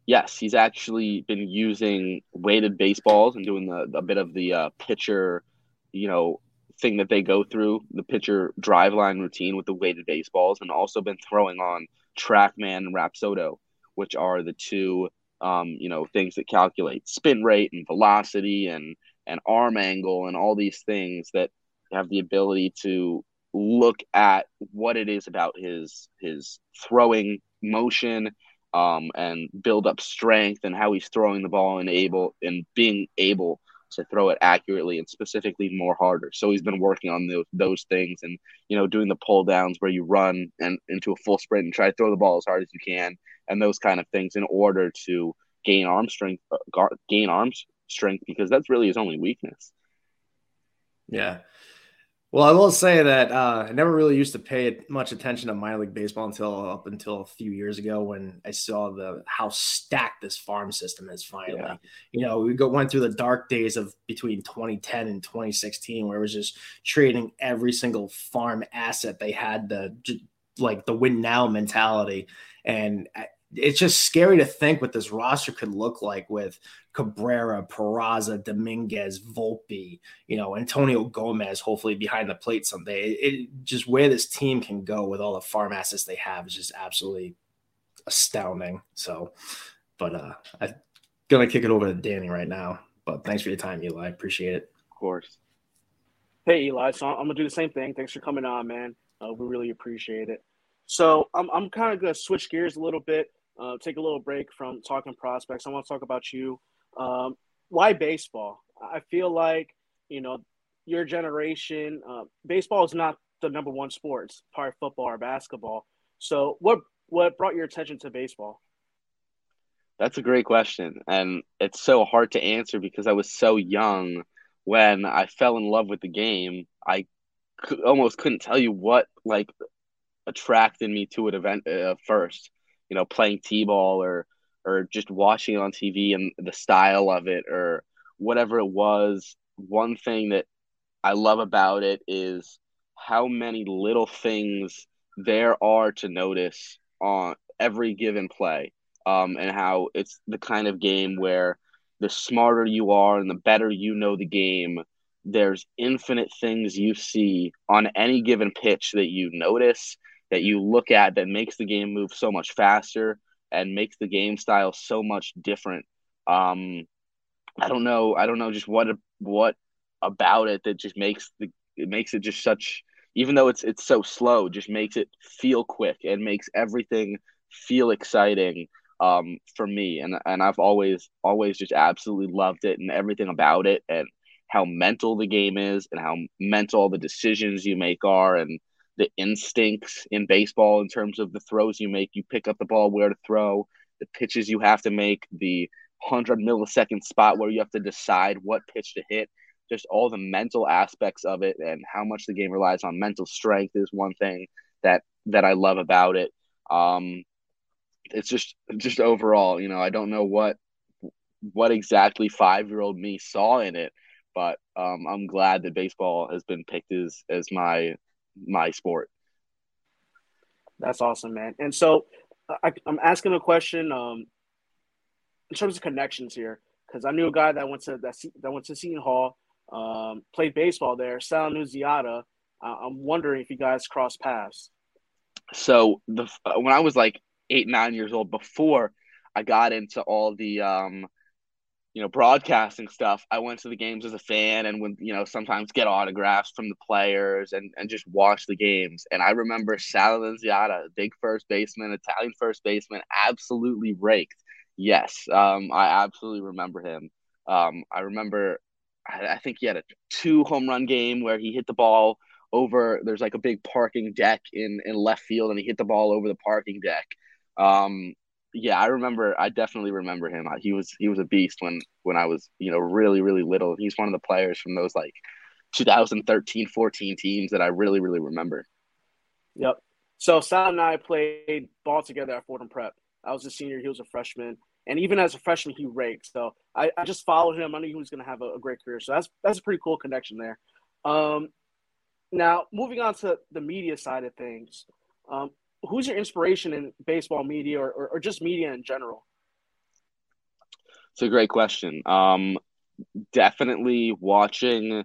Yes, he's actually been using weighted baseballs and doing the a bit of the uh, pitcher, you know, thing that they go through, the pitcher Driveline routine with the weighted baseballs, and also been throwing on TrackMan and Rapsodo, which are the two, um, you know, things that calculate spin rate and velocity and and arm angle and all these things that have the ability to look at what it is about his his throwing motion um, and build up strength and how he's throwing the ball and able and being able to throw it accurately and specifically more harder. So he's been working on those those things and you know doing the pull downs where you run and into a full sprint and try to throw the ball as hard as you can and those kind of things in order to gain arm strength uh, gain arms strength because that's really his only weakness. Yeah. Well, I will say that uh, I never really used to pay much attention to minor league baseball until up until a few years ago when I saw the how stacked this farm system is. Finally, yeah. you know, we go went through the dark days of between 2010 and 2016, where it was just trading every single farm asset they had the like the win now mentality, and uh, it's just scary to think what this roster could look like with Cabrera, Peraza, Dominguez, Volpe, you know, Antonio Gomez, hopefully behind the plate someday. It, it, just where this team can go with all the farm assets they have is just absolutely astounding. So, but uh, I gonna kick it over to Danny right now. But thanks for your time, Eli. Appreciate it. Of course. Hey Eli, so I'm gonna do the same thing. Thanks for coming on, man. Uh, we really appreciate it. So I'm I'm kind of gonna switch gears a little bit, uh, take a little break from talking prospects. I want to talk about you. Um, why baseball? I feel like you know your generation. Uh, baseball is not the number one sport. It's probably football or basketball. So what what brought your attention to baseball? That's a great question, and it's so hard to answer because I was so young when I fell in love with the game, I almost couldn't tell you what like attracted me to it event uh, first. You know, playing t-ball or or just watching it on TV and the style of it or whatever it was. One thing that I love about it is how many little things there are to notice on every given play, um, and how it's the kind of game where the smarter you are and the better you know the game, there's infinite things you see on any given pitch that you notice, that you look at that makes the game move so much faster and makes the game style so much different. Um, I don't know. I don't know just what what about it that just makes the it makes it just such even though it's it's so slow, just makes it feel quick and makes everything feel exciting um, for me. And and I've always always just absolutely loved it and everything about it and how mental the game is and how mental the decisions you make are and the instincts in baseball in terms of the throws you make. You pick up the ball where to throw, the pitches you have to make, the hundred millisecond spot where you have to decide what pitch to hit. Just all the mental aspects of it and how much the game relies on mental strength is one thing that that I love about it. Um, it's just just overall, you know, I don't know what what exactly five year old me saw in it, but um, I'm glad that baseball has been picked as as my my sport. That's awesome, man. And so I, am asking a question um, in terms of connections here, because I knew a guy that went to that, that went to Seton Hall, um, played baseball there, Sal Nunziata. Uh, I'm wondering if you guys crossed paths. So the uh, when I was like eight, nine years old before I got into all the um, you know, broadcasting stuff. I went to the games as a fan and would, you know, sometimes get autographs from the players and, and just watch the games. And I remember Sal Nunziata, big first baseman, Italian first baseman, absolutely raked. Yes, um, I absolutely remember him. Um, I remember, I, I think he had a two home run game where he hit the ball over. There's like a big parking deck in in left field, and he hit the ball over the parking deck. Um, yeah, I remember. I definitely remember him. He was he was a beast when when I was you know really really little. He's one of the players from those like 2013 14 teams that I really really remember. Yep. So Sal and I played ball together at Fordham Prep. I was a senior. He was a freshman, and even as a freshman, he raked. So I, I just followed him. I knew he was going to have a, a, great career. So that's that's a pretty cool connection there. Um, now moving on to the media side of things. Um, who's your inspiration in baseball media or, or, or just media in general? It's a great question. Um, definitely watching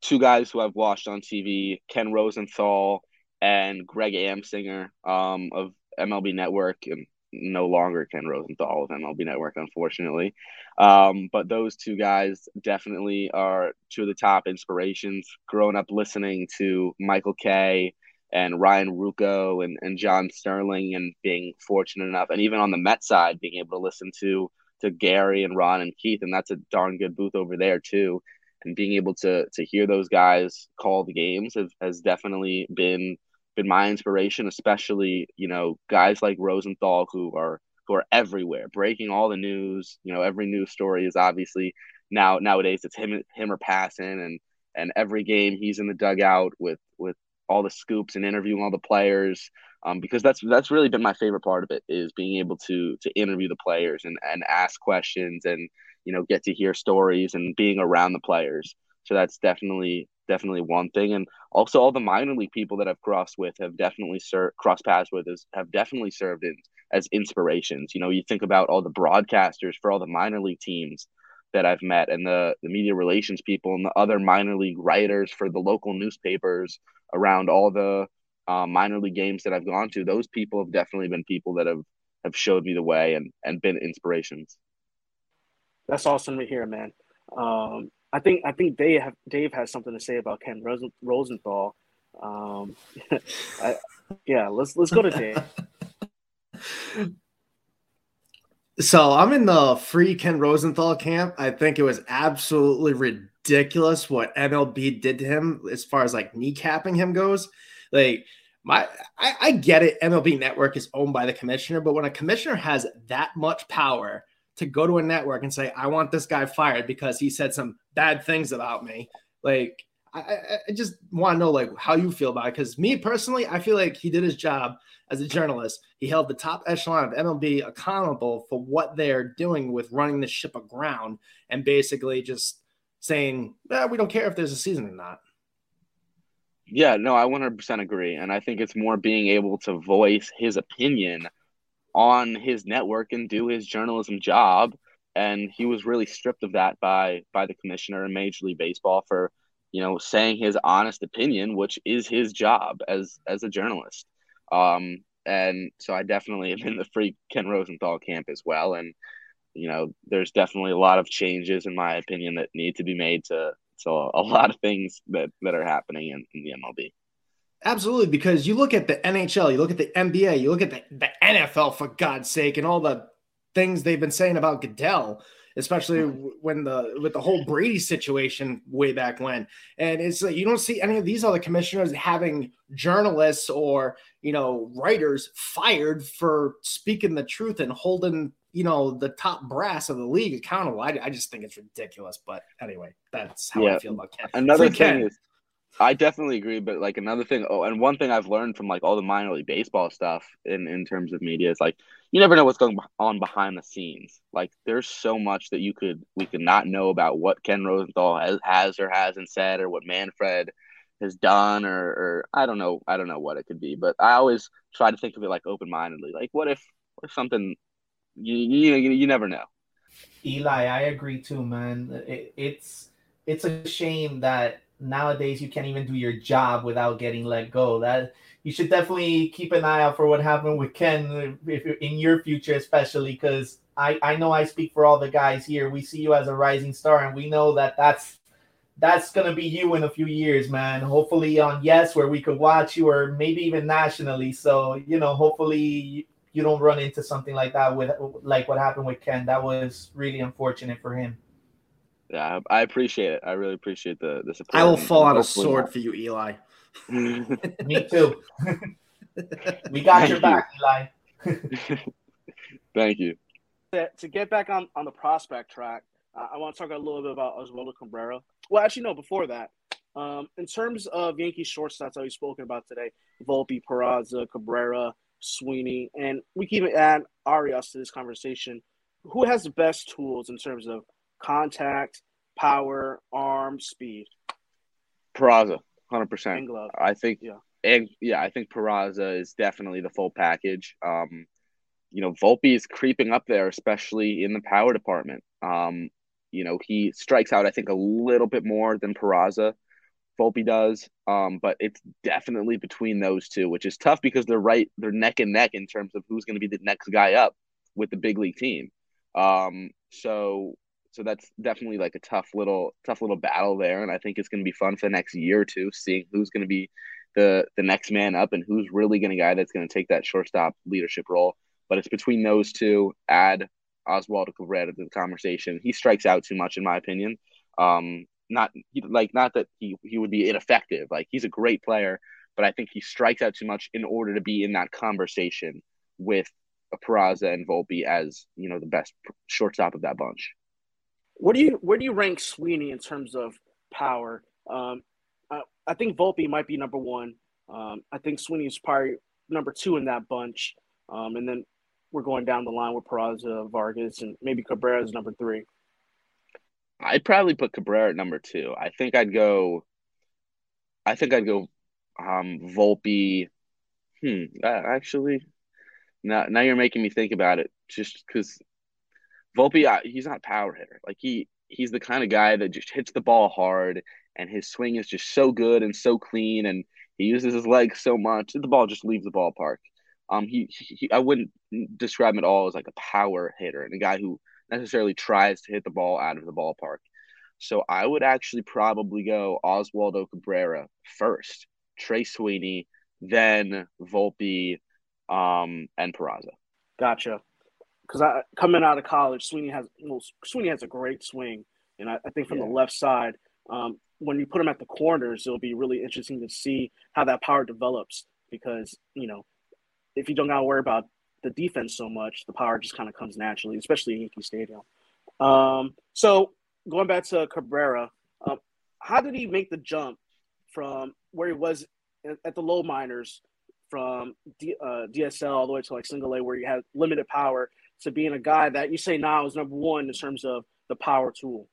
two guys who I've watched on TV, Ken Rosenthal and Greg Amsinger um, of MLB Network, and no longer Ken Rosenthal of MLB Network, unfortunately. Um, but those two guys definitely are two of the top inspirations. Growing up listening to Michael Kay and Ryan Ruocco and, and John Sterling and being fortunate enough and even on the Met side being able to listen to to Gary and Ron and Keith and that's a darn good booth over there too. And being able to to hear those guys call the games have, has definitely been been my inspiration especially you know guys like Rosenthal who are who are everywhere breaking all the news. You know every news story is obviously now nowadays it's him him or Passan and and every game he's in the dugout with with all the scoops and interviewing all the players um, because that's that's really been my favorite part of it is being able to to interview the players and and ask questions and you know get to hear stories and being around the players. So that's definitely definitely one thing. And also all the minor league people that I've crossed with have definitely served cross paths with is have definitely served in, as inspirations. You know you think about all the broadcasters for all the minor league teams that I've met and the, the media relations people and the other minor league writers for the local newspapers around all the uh, minor league games that I've gone to, those people have definitely been people that have, have showed me the way and, and been inspirations. That's awesome to hear, man. Um, I think I think Dave have, Dave has something to say about Ken Rosen, Rosenthal. Um, I, yeah, let's let's go to Dave. So I'm in the free Ken Rosenthal camp. I think it was absolutely ridiculous what MLB did to him as far as like kneecapping him goes. Like my I, I get it, MLB network is owned by the commissioner, but when a commissioner has that much power to go to a network and say, I want this guy fired because he said some bad things about me, like I, I just want to know like how you feel about it. Because me personally, I feel like he did his job as a journalist. He held the top echelon of MLB accountable for what they're doing with running the ship aground and basically just saying, eh, we don't care if there's a season or not. Yeah, no, I 100% agree. And I think it's more being able to voice his opinion on his network and do his journalism job. And he was really stripped of that by by the commissioner in Major League Baseball for – you know, saying his honest opinion, which is his job as as a journalist. Um, and so I definitely am in the free Ken Rosenthal camp as well. And you know, there's definitely a lot of changes, in my opinion, that need to be made to to a lot of things that that are happening in, in the MLB. Absolutely, because you look at the NHL, you look at the NBA, you look at the, the NFL, for God's sake, and all the things they've been saying about Goodell especially when the with the whole Brady situation way back when. And it's like you don't see any of these other commissioners having journalists or you know writers fired for speaking the truth and holding you know the top brass of the league accountable. I, I just think it's ridiculous. But anyway, that's how yeah. I feel about Ken. Another Free thing Ken. is. I definitely agree, but like another thing, oh, and one thing I've learned from like all the minor league baseball stuff in in terms of media is like you never know what's going on behind the scenes. Like there's so much that you could we could not know about what Ken Rosenthal has, has or hasn't said or what Manfred has done or, or I don't know I don't know what it could be. But I always try to think of it like open mindedly. Like what if if something you you you, you never know. Eli, I agree too, man. It, it's it's a shame that nowadays you can't even do your job without getting let go. That you should definitely keep an eye out for what happened with Ken uh, if in your future, especially because I I know I speak for all the guys here. We see you as a rising star, and we know that that's that's gonna be you in a few years, man. Hopefully on Yes, where we could watch you, or maybe even nationally. So you know, hopefully you don't run into something like that with like what happened with Ken. That was really unfortunate for him. Yeah, I appreciate it. I really appreciate the the support. I will fall on a sword not. for you, Eli. Me too. we got Thank your you. back, Eli. Thank you. To get back on, on the prospect track, uh, I want to talk a little bit about Oswaldo Cabrera. Well, actually, no, before that, um, in terms of Yankee shortstops that we've spoken about today, Volpe, Peraza, Cabrera, Sweeney, and we can even add Arias to this conversation. Who has the best tools in terms of contact, power, arm, speed? Peraza hundred percent. I think, yeah, and yeah, I think Peraza is definitely the full package. Um, you know, Volpe is creeping up there, especially in the power department. Um, you know, he strikes out, I think, a little bit more than Peraza. Volpe does, um, but it's definitely between those two, which is tough because they're right, they're neck and neck in terms of who's going to be the next guy up with the big league team. Um, so so that's definitely like a tough little tough little battle there, and I think it's going to be fun for the next year or two, seeing who's going to be the the next man up and who's really going to guy that's going to take that shortstop leadership role. But it's between those two. Add Oswaldo Cabrera to the conversation. He strikes out too much, in my opinion. Um, not like not that he he would be ineffective. Like he's a great player, but I think he strikes out too much in order to be in that conversation with a Peraza and Volpe as you know the best shortstop of that bunch. What do you where do you rank Sweeney in terms of power? Um, I, I think Volpe might be number one. Um, I think Sweeney is probably number two in that bunch, um, and then we're going down the line with Peraza, Vargas, and maybe Cabrera is number three. I'd probably put Cabrera at number two. I think I'd go. I think I'd go um, Volpe. Hmm. Actually, now now you're making me think about it. Just because Volpe, uh, he's not power hitter. Like he he's the kind of guy that just hits the ball hard, and his swing is just so good and so clean, and he uses his legs so much that the ball just leaves the ballpark. Um, he, he I wouldn't describe him at all as like a power hitter and a guy who necessarily tries to hit the ball out of the ballpark. So I would actually probably go Oswaldo Cabrera first, Trey Sweeney, then Volpe, um, and Peraza. Gotcha. Because I coming out of college, Sweeney has Sweeney has a great swing, and I, I think from yeah. the left side, um, when you put him at the corners, it'll be really interesting to see how that power develops. Because you know, if you don't got to worry about the defense so much, the power just kind of comes naturally, especially in Yankee Stadium. Um, so going back to Cabrera, um, how did he make the jump from where he was at the low minors from D, uh, DSL all the way to like single A, where you had limited power, to being a guy that you say now is number one in terms of the power tool?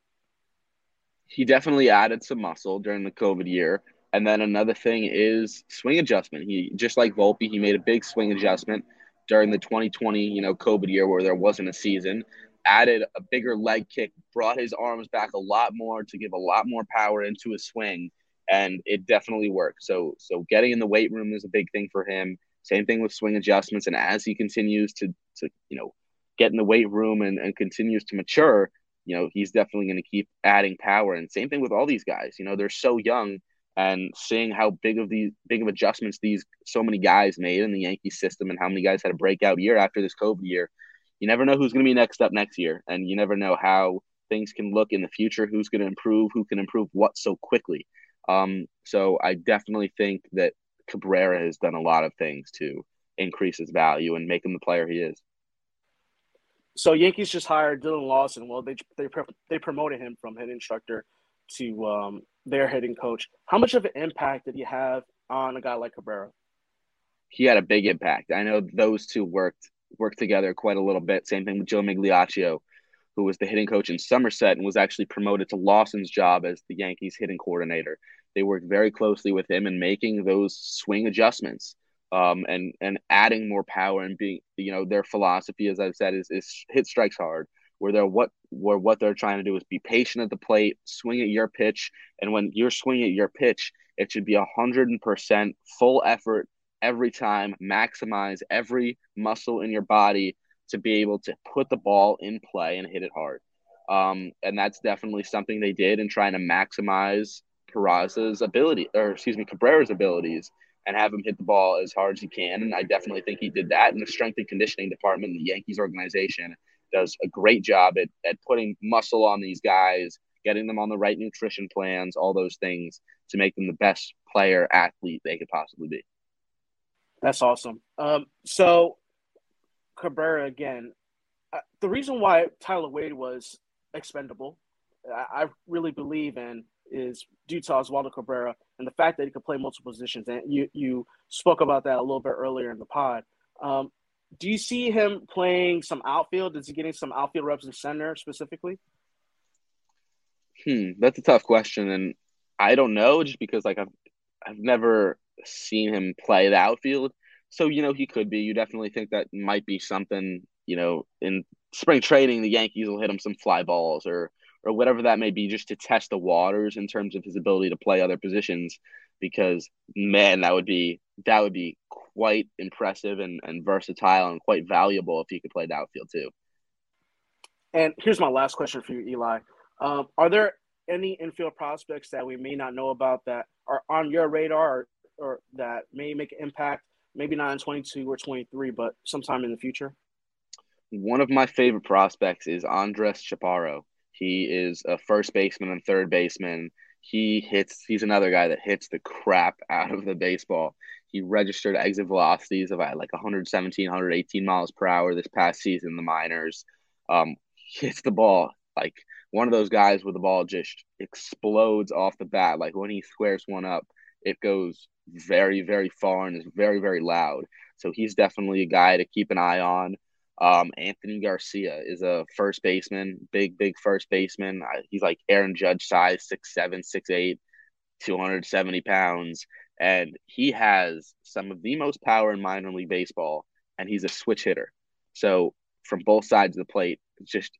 He definitely added some muscle during the COVID year. And then another thing is swing adjustment. He just like Volpe, he made a big swing adjustment during the 2020, you know, COVID year where there wasn't a season. Added a bigger leg kick, brought his arms back a lot more to give a lot more power into his swing and it definitely worked. So so getting in the weight room is a big thing for him. Same thing with swing adjustments, and as he continues to to you know get in the weight room and, and continues to mature, you know he's definitely going to keep adding power. And same thing with all these guys. You know they're so young, and seeing how big of these big of adjustments these so many guys made in the Yankee system, and how many guys had a breakout year after this COVID year. You never know who's going to be next up next year, and you never know how things can look in the future. Who's going to improve? Who can improve what so quickly? Um, so I definitely think that Cabrera has done a lot of things to increase his value and make him the player he is. So Yankees just hired Dillon Lawson. Well, they they they promoted him from head instructor to um, their hitting coach. How much of an impact did he have on a guy like Cabrera? He had a big impact. I know those two worked worked together quite a little bit. Same thing with Joe Migliaccio who was the hitting coach in Somerset and was actually promoted to Lawson's job as the Yankees hitting coordinator. They worked very closely with him in making those swing adjustments um, and and adding more power and being you know their philosophy, as I've said, is, is hit strikes hard. Where they're what where what they're trying to do is be patient at the plate, swing at your pitch, and when you're swinging at your pitch, it should be hundred percent full effort every time, maximize every muscle in your body to be able to put the ball in play and hit it hard. Um, and that's definitely something they did in trying to maximize Peraza's ability, or excuse me, Cabrera's abilities, and have him hit the ball as hard as he can. And I definitely think he did that. And the strength and conditioning department the Yankees organization does a great job at, at putting muscle on these guys, getting them on the right nutrition plans, all those things to make them the best player athlete they could possibly be. That's awesome. Um, so Cabrera again. Uh, the reason why Tyler Wade was expendable, I, I really believe in, is due to Oswaldo Cabrera and the fact that he could play multiple positions. And you you spoke about that a little bit earlier in the pod. Um, do you see him playing some outfield? Is he getting some outfield reps in center specifically? Hmm, that's a tough question, and I don't know, just because like I've I've never seen him play the outfield. So, you know, he could be. You definitely think that might be something, you know, in spring training, the Yankees will hit him some fly balls or or whatever that may be just to test the waters in terms of his ability to play other positions because man that would be that would be quite impressive and, and versatile and quite valuable if he could play the outfield too and here's my last question for you eli um, are there any infield prospects that we may not know about that are on your radar or, or that may make an impact maybe not in 22 or 23, but sometime in the future? One of my favorite prospects is Andres Chaparro. He is a first baseman and third baseman. He hits, he's another guy that hits the crap out of the baseball. He registered exit velocities of like 117, 118 miles per hour this past season in the minors. Um, hits the ball like one of those guys where the ball just explodes off the bat. Like when he squares one up, it goes very, very far and is very, very loud. So he's definitely a guy to keep an eye on. Um, Anthony Garcia is a first baseman, big, big first baseman. He's like Aaron Judge size, 6'7, 6'8, 270 pounds. And he has some of the most power in minor league baseball, and he's a switch hitter. So from both sides of the plate, just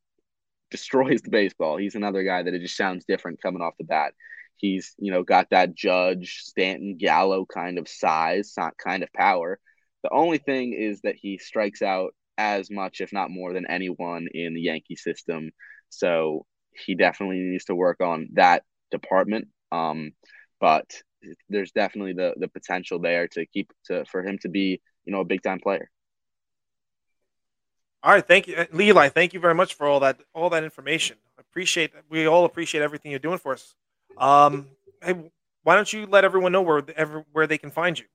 destroys the baseball. He's another guy that it just sounds different coming off the bat. He's, you know, got that Judge, Stanton, Gallo kind of size, not kind of power. The only thing is that he strikes out as much, if not more, than anyone in the Yankee system. So he definitely needs to work on that department. Um, but there's definitely the the potential there to keep to for him to be you know a big time player. All right, thank you, Levi. Thank you very much for all that all that information. Appreciate we all appreciate everything you're doing for us. Um, hey, why don't you let everyone know where ever where they can find you?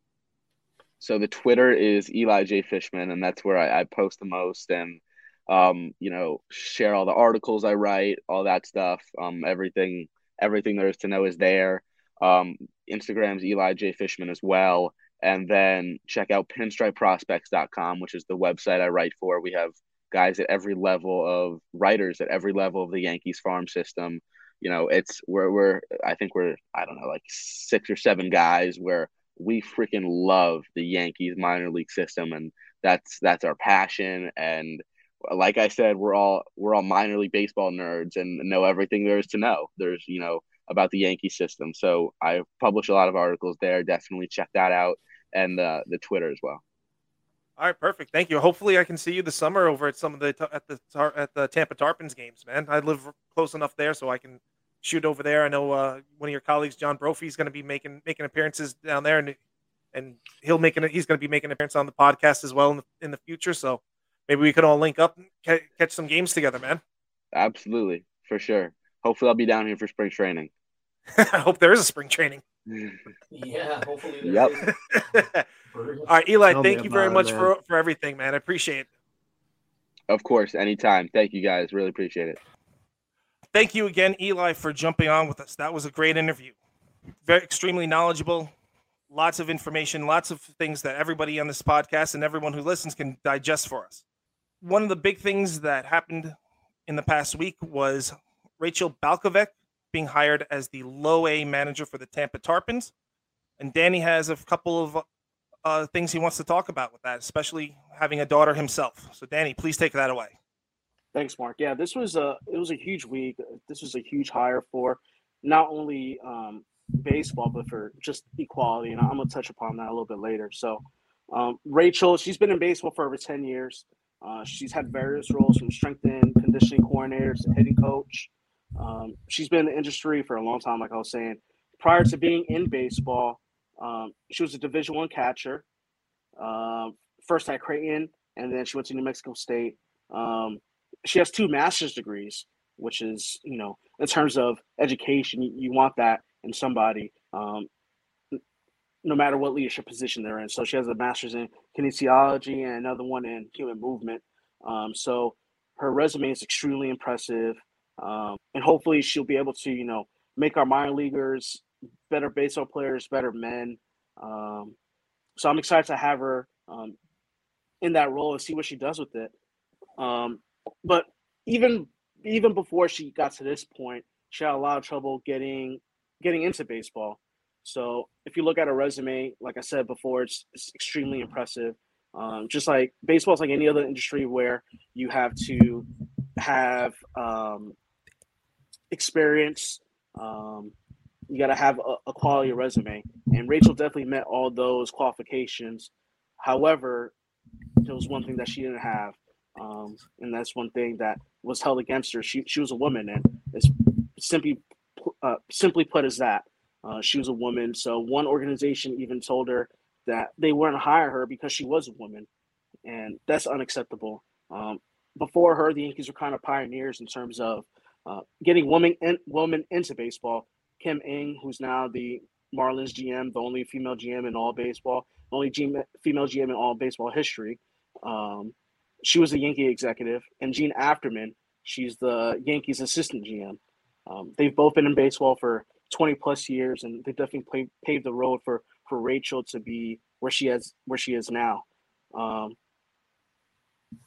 So the Twitter is Eli J Fishman, and that's where I, I post the most and um, you know share all the articles I write, all that stuff. Um, everything everything there is to know is there. Um, Instagram's Eli J Fishman as well. And then check out pinstripeprospects.com, which is the website I write for. We have guys at every level of writers at every level of the Yankees farm system. You know, it's we're we're I think we're I don't know like six or seven guys where we freaking love the Yankees minor league system, and that's that's our passion. And like I said, we're all we're all minor league baseball nerds and know everything there is to know. There's you know about the Yankee system. So I publish a lot of articles there. Definitely check that out and uh, the Twitter as well. All right, perfect. Thank you. Hopefully, I can see you this summer over at some of the at the at the Tampa Tarpons games, man. I live close enough there, so I can shoot over there. I know uh, one of your colleagues, John Brophy, is going to be making making appearances down there, and and he'll make an, he's going to be making an appearance on the podcast as well in the, in the future. So maybe we could all link up and catch some games together, man. Absolutely, for sure. Hopefully, I'll be down here for spring training. I hope there is a spring training. Yeah, hopefully. Yep. All right, Eli, Tell thank you very about it, much for for everything, man. I appreciate it. Of course, anytime. Thank you guys. Really appreciate it. Thank you again, Eli, for jumping on with us. That was a great interview. Very extremely knowledgeable, lots of information, lots of things that everybody on this podcast and everyone who listens can digest for us. One of the big things that happened in the past week was Rachel Balkovec being hired as the low A manager for the Tampa Tarpons. And Danny has a couple of uh, things he wants to talk about with that, especially having a daughter himself. So, Danny, please take that away. Thanks, Mark. Yeah, this was a it was a huge week. This was a huge hire for not only um, baseball but for just equality, and I'm gonna touch upon that a little bit later. So, um, Rachel, she's been in baseball for over ten years. Uh, she's had various roles from strength and conditioning coordinator to hitting coach. Um, she's been in the industry for a long time, like I was saying. Prior to being in baseball, um, she was a Division One catcher. Uh, first at Creighton, and then she went to New Mexico State. Um, she has two master's degrees, which is, you know, in terms of education, you, you want that in somebody, um, no matter what leadership position they're in. So she has a master's in kinesiology and another one in human movement. Um, so her resume is extremely impressive, um, and hopefully she'll be able to, you know, make our minor leaguers better baseball players, better men. Um, so I'm excited to have her um, in that role and see what she does with it. Um, but even even before she got to this point, she had a lot of trouble getting getting into baseball. So if you look at her resume, like I said before, it's, it's extremely impressive. Um, just like baseball is like any other industry where you have to have um, experience. Um, you got to have a, a quality resume, and Rachel definitely met all those qualifications. However, there was one thing that she didn't have, um, and that's one thing that was held against her. She she was a woman, and it's simply uh, simply put as that uh, she was a woman. So one organization even told her that they wouldn't hire her because she was a woman, and that's unacceptable. Um, before her, the Yankees were kind of pioneers in terms of uh, getting women in, women into baseball. Kim Ng, who's now the Marlins GM, the only female GM in all baseball, only GM, female GM in all baseball history. Um, she was a Yankee executive, and Jean Afterman, she's the Yankees assistant GM. Um, they've both been in baseball for 20 plus years, and they definitely paved, paved the road for for Rachel to be where she has where she is now. Um,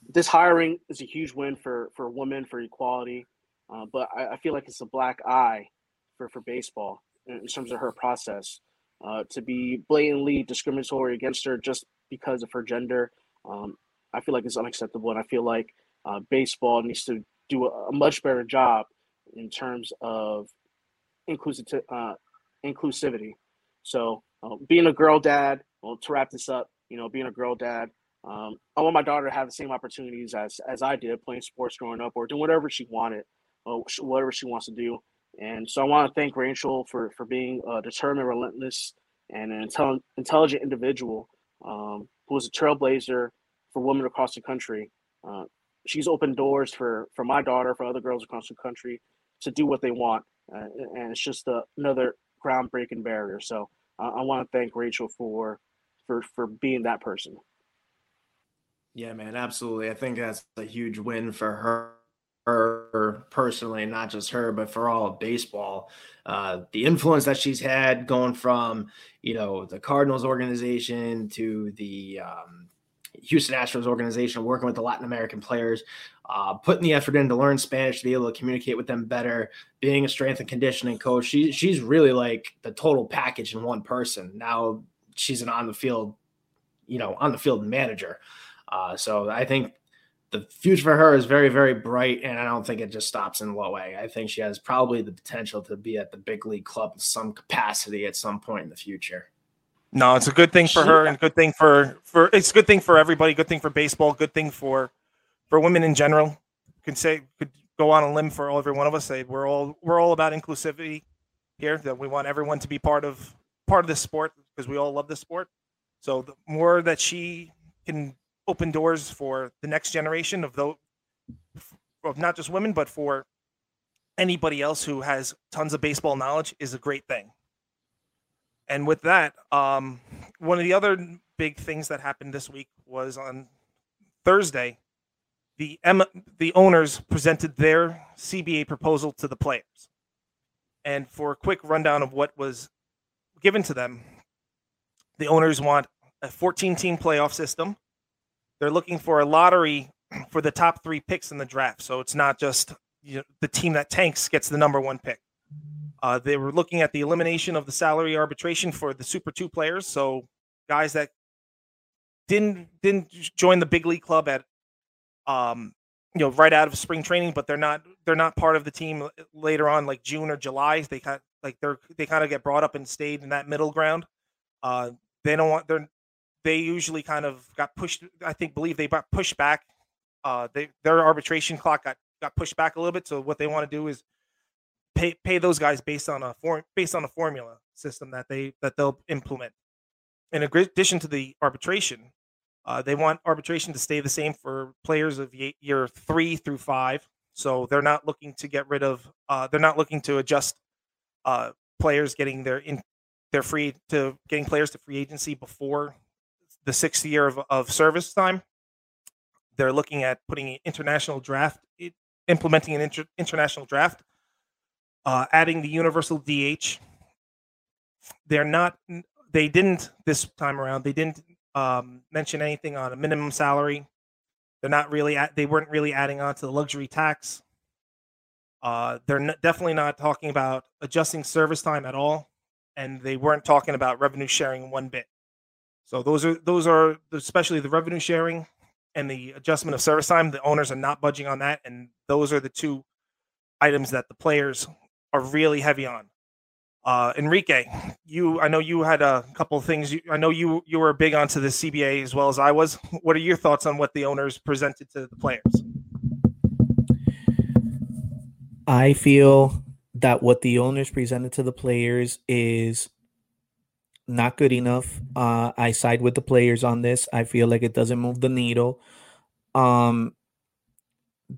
this hiring is a huge win for for women for equality, uh, but I, I, feel like it's a black eye for for baseball in, in terms of her process. Uh, to be blatantly discriminatory against her just because of her gender, um, I feel like it's unacceptable, and I feel like uh, baseball needs to do a, a, much better job in terms of uh, inclusivity. So, uh, being a girl dad, well, to wrap this up, you know, being a girl dad, Um, I want my daughter to have the same opportunities as as I did, playing sports growing up or doing whatever she wanted, or whatever she wants to do. And so I want to thank Rachel for for being a determined, relentless, and an intelligent, intelligent individual um, who was a trailblazer for women across the country. Uh, she's opened doors for for my daughter, for other girls across the country, to do what they want, uh, and it's just a, another groundbreaking barrier. So uh, I want to thank Rachel for for for being that person. Yeah, man, absolutely. I think that's a huge win for her, her personally, not just her, but for all of baseball. Uh, the influence that she's had going from, you know, the Cardinals organization to the um, Houston Astros organization, working with the Latin American players, uh, putting the effort in to learn Spanish to be able to communicate with them better, being a strength and conditioning coach. She, she's really like the total package in one person. Now she's an on the field, you know, on the field manager. Uh, so I think the future for her is very, very bright, and I don't think it just stops in low. I think she has probably the potential to be at the big league club in some capacity at some point in the future. No, it's a good thing for her, and good thing for for it's a good thing for everybody. Good thing for baseball. Good thing for for women in general. Could say could go on a limb for all, every one of us. Say we're all we're all about inclusivity here. That we want everyone to be part of part of this sport because we all love this sport. So the more that she can open doors for the next generation of those of not just women but for anybody else who has tons of baseball knowledge is a great thing and with that um, one of the other big things that happened this week was on thursday the M- the owners presented their cba proposal to the players and for a quick rundown of what was given to them the owners want a 14 team playoff system they're looking for a lottery for the top three picks in the draft. So it's not just you know, the team that tanks gets the number one pick. Uh, they were looking at the elimination of the salary arbitration for the Super Two players. So guys that didn't didn't join the big league club at um you know right out of spring training, but they're not they're not part of the team later on like June or July. They kind like they're they kind of get brought up and stayed in that middle ground. Uh, they don't want they're they usually kind of got pushed. I think believe they got pushed back. Uh, they their arbitration clock got got pushed back a little bit. So what they want to do is pay pay those guys based on a form based on a formula system that they that they'll implement. In addition to the arbitration, uh, they want arbitration to stay the same for players of year three through five. So they're not looking to get rid of. Uh, they're not looking to adjust uh, players getting their in their free to getting players to free agency before the sixth year of, of service time. They're looking at putting an international draft, implementing an inter, international draft, uh, adding the universal DH. They're not. They didn't this time around. They didn't um, mention anything on a minimum salary. They're not really. They weren't really adding on to the luxury tax. Uh, they're definitely not talking about adjusting service time at all, and they weren't talking about revenue sharing one bit. So those are those are especially the revenue sharing and the adjustment of service time. The owners are not budging on that, and those are the two items that the players are really heavy on. Uh, Enrique, you I know you had a couple of things. You, I know you you were big onto the CBA as well as I was. What are your thoughts on what the owners presented to the players? I feel that what the owners presented to the players is not good enough. Uh, I side with the players on this. I feel like it doesn't move the needle. Um,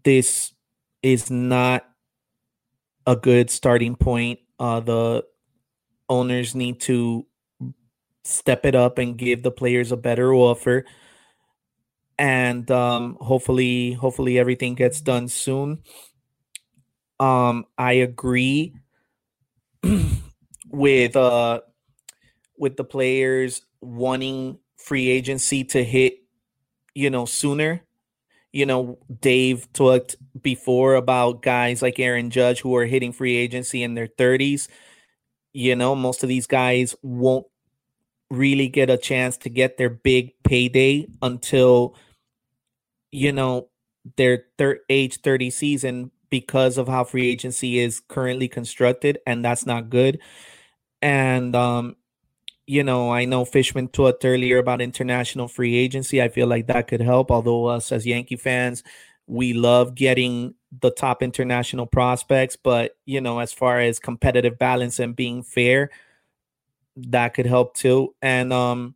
this is not a good starting point. Uh, the owners need to step it up and give the players a better offer. And um, hopefully, hopefully everything gets done soon. Um, I agree with uh with the players wanting free agency to hit, you know, sooner. You know, Dave talked before about guys like Aaron Judge who are hitting free agency in their 30s. You know, most of these guys won't really get a chance to get their big payday until, you know, their third age 30 season because of how free agency is currently constructed, and that's not good. And um, you know, I know Fishman talked earlier about international free agency. I feel like that could help. Although us as Yankee fans, we love getting the top international prospects, but you know, as far as competitive balance and being fair, that could help too. And um,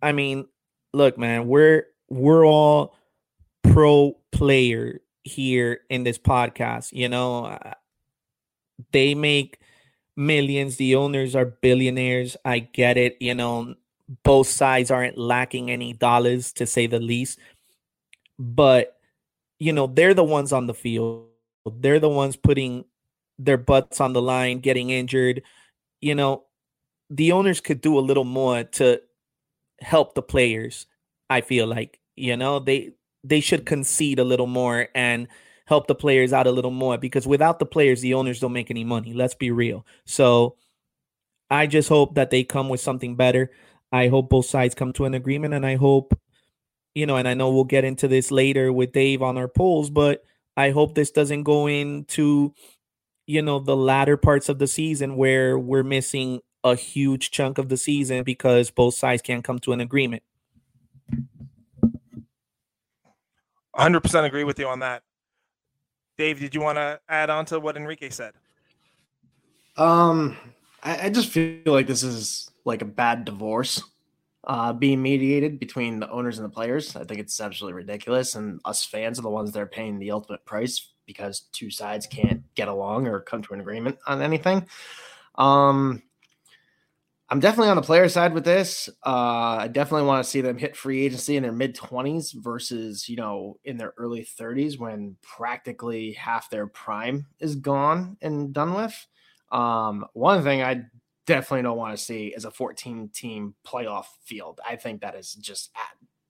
I mean, look, man, we're we're all pro player here in this podcast. You know, uh, they make millions. The owners are billionaires. I get it. You know, both sides aren't lacking any dollars to say the least. But, you know, they're the ones on the field. They're the ones putting their butts on the line, getting injured. You know, the owners could do a little more to help the players. I feel like, you know, they they should concede a little more and help the players out a little more because without the players, the owners don't make any money. Let's be real. So I just hope that they come with something better. I hope both sides come to an agreement, and I hope, you know, and I know we'll get into this later with Dave on our polls, but I hope this doesn't go into, you know, the latter parts of the season where we're missing a huge chunk of the season because both sides can't come to an agreement. 100% agree with you on that. Dave, did you want to add on to what Enrique said? Um, I, I just feel like this is like a bad divorce uh, being mediated between the owners and the players. I think it's absolutely ridiculous, and us fans are the ones that are paying the ultimate price because two sides can't get along or come to an agreement on anything. Um, I'm definitely on the player side with this. Uh, I definitely want to see them hit free agency in their mid 20s versus, you know, in their early 30s when practically half their prime is gone and done with. Um, one thing I definitely don't want to see is a 14 team playoff field. I think that is just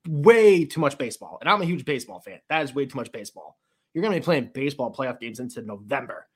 way too much baseball. And I'm a huge baseball fan. That is way too much baseball. You're going to be playing baseball playoff games into November,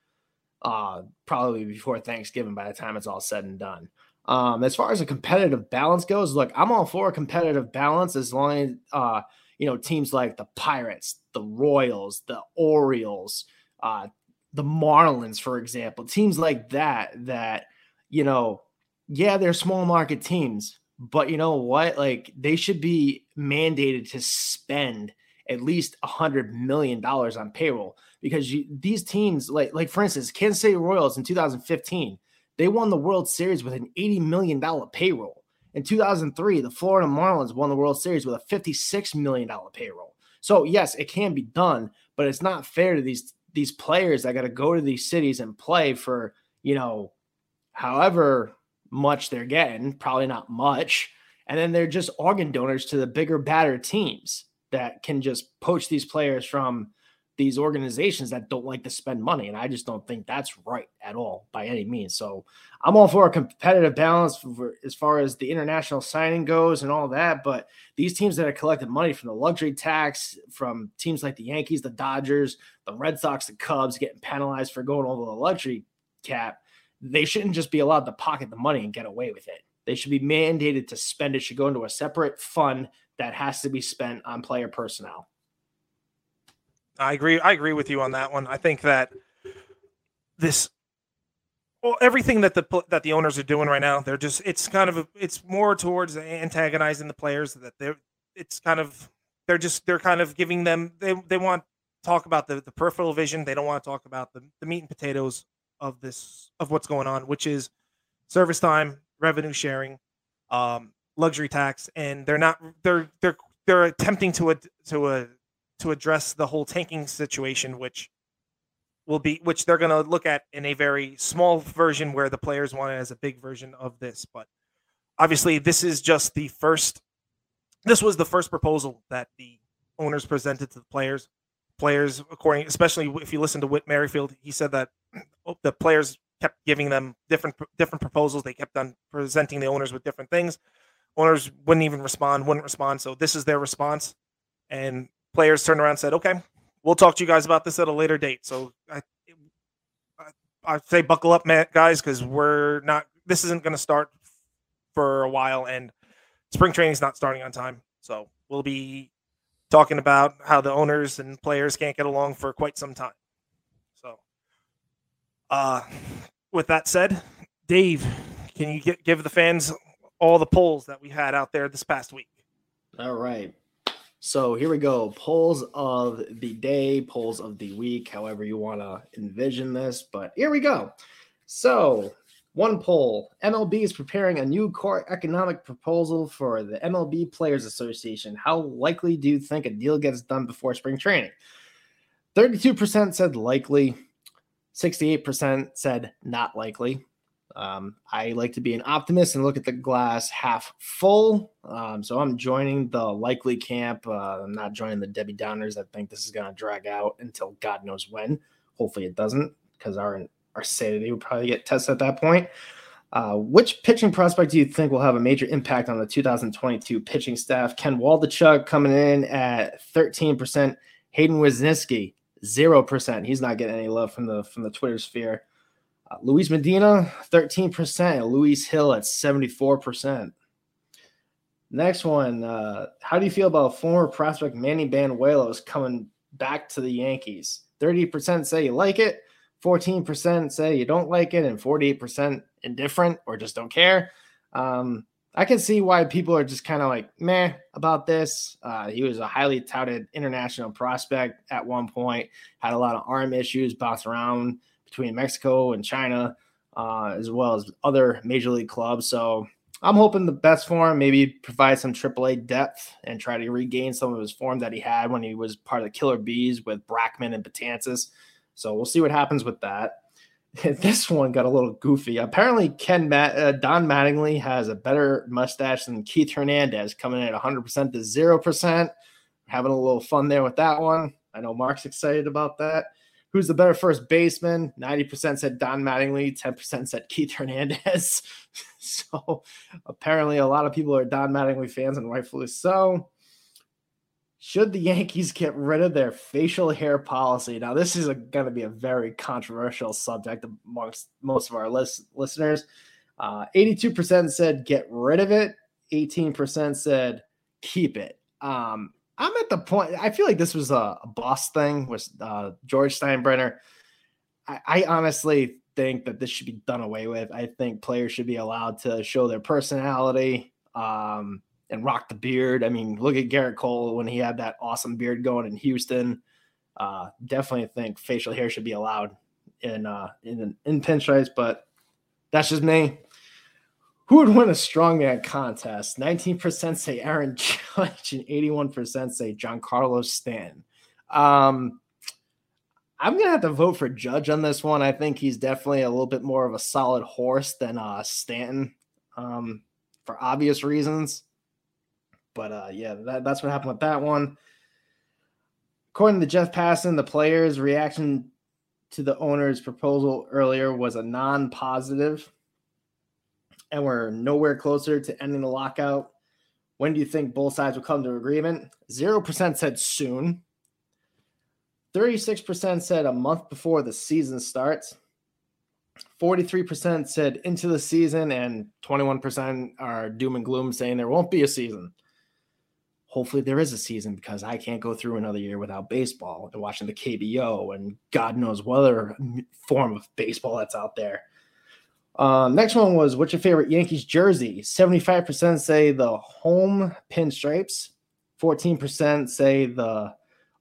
uh, probably before Thanksgiving by the time it's all said and done. Um, as far as a competitive balance goes, look, I'm all for competitive balance as long as uh, you know teams like the Pirates, the Royals, the Orioles, uh, the Marlins, for example, teams like that that you know, yeah, they're small market teams, but you know what? Like they should be mandated to spend at least a hundred million dollars on payroll because you, these teams, like like for instance, Kansas City Royals in 2015 they won the World Series with an $80 million payroll. In 2003, the Florida Marlins won the World Series with a $56 million payroll. So, yes, it can be done, but it's not fair to these these players that got to go to these cities and play for, you know, however much they're getting, probably not much. And then they're just organ donors to the bigger, badder teams that can just poach these players from these organizations that don't like to spend money. And I just don't think that's right at all by any means. So I'm all for a competitive balance for, as far as the international signing goes and all that. But these teams that have collected money from the luxury tax, from teams like the Yankees, the Dodgers, the Red Sox, the Cubs getting penalized for going over the luxury cap, they shouldn't just be allowed to pocket the money and get away with it. They should be mandated to spend it, should go into a separate fund that has to be spent on player personnel. I agree. I agree with you on that one. I think that this, well, everything that the that the owners are doing right now, they're just it's kind of a, it's more towards antagonizing the players. That they're it's kind of they're just they're kind of giving them they they want to talk about the the peripheral vision. They don't want to talk about the the meat and potatoes of this of what's going on, which is service time, revenue sharing, um, luxury tax, and they're not they're they're they're attempting to a to a to address the whole tanking situation, which will be which they're going to look at in a very small version where the players want it as a big version of this. But obviously, this is just the first. This was the first proposal that the owners presented to the players. Players, according, especially if you listen to Whit Merrifield, he said that the players kept giving them different different proposals. They kept on presenting the owners with different things. Owners wouldn't even respond, wouldn't respond. So this is their response, and players turned around and said, "Okay, we'll talk to you guys about this at a later date." So I, I, I say buckle up, guys, because we're not. This isn't going to start for a while, and spring training is not starting on time. So we'll be talking about how the owners and players can't get along for quite some time. So, uh, with that said, Dave, can you get, give the fans all the polls that we had out there this past week. All right. So here we go. Polls of the day, polls of the week, however you want to envision this. But here we go. So, one poll MLB is preparing a new core economic proposal for the MLB Players Association. How likely do you think a deal gets done before spring training? 32% said likely, 68% said not likely. Um, I like to be an optimist and look at the glass half full. Um, so I'm joining the likely camp. Uh, I'm not joining the Debbie Downers. I think this is going to drag out until God knows when. Hopefully it doesn't, because our our sanity would probably get tested at that point. Uh, which pitching prospect do you think will have a major impact on the 2022 pitching staff? Ken Waldichuk coming in at 13%. Hayden Wesneski, 0%. He's not getting any love from the from the Twitter sphere. Uh, Luis Medina, 13%. Luis Gil at 74%. Next one. Uh, how do you feel about former prospect Manny Banuelos coming back to the Yankees? 30% say you like it, 14% say you don't like it, and 48% indifferent or just don't care. Um, I can see why people are just kind of like meh about this. Uh, he was a highly touted international prospect at one point, had a lot of arm issues, bounced around between Mexico and China, uh, as well as other major league clubs. So I'm hoping the best for him, maybe provide some AAA depth and try to regain some of his form that he had when he was part of the Killer Bees with Brackman and Betances. So we'll see what happens with that. this one got a little goofy. Apparently, Ken uh, Don Mattingly has a better mustache than Keith Hernandez, coming in at 100% to 0%. Having a little fun there with that one. I know Mark's excited about that. Who's the better first baseman? 90% said Don Mattingly, 10% said Keith Hernandez. so apparently, a lot of people are Don Mattingly fans, and rightfully so. Should the Yankees get rid of their facial hair policy? Now, this is going to be a very controversial subject amongst most of our list, listeners. Uh, 82% said get rid of it, 18% said keep it. Um, I'm at the point, I feel like this was a, a boss thing with uh, George Steinbrenner. I, I honestly think that this should be done away with. I think players should be allowed to show their personality. Um, and rock the beard. I mean, look at Gerrit Cole when he had that awesome beard going in Houston. Uh, definitely think facial hair should be allowed in uh, in in pinstripes, but that's just me. Who would win a strongman contest? 19% say Aaron Judge and 81% say Giancarlo Stanton. Um, I'm gonna have to vote for Judge on this one. I think he's definitely a little bit more of a solid horse than uh, Stanton, um, for obvious reasons. But uh, yeah, that, that's what happened with that one. According to Jeff Passan, the players' reaction to the owner's proposal earlier was a non positive, and we're nowhere closer to ending the lockout. When do you think both sides will come to agreement? 0% said soon. 36% said a month before the season starts. 43% said into the season, and 21% are doom and gloom saying there won't be a season hopefully there is a season because I can't go through another year without baseball and watching the KBO and God knows what other form of baseball that's out there. Um, next one was what's your favorite Yankees jersey? 75% say the home pinstripes, 14% say the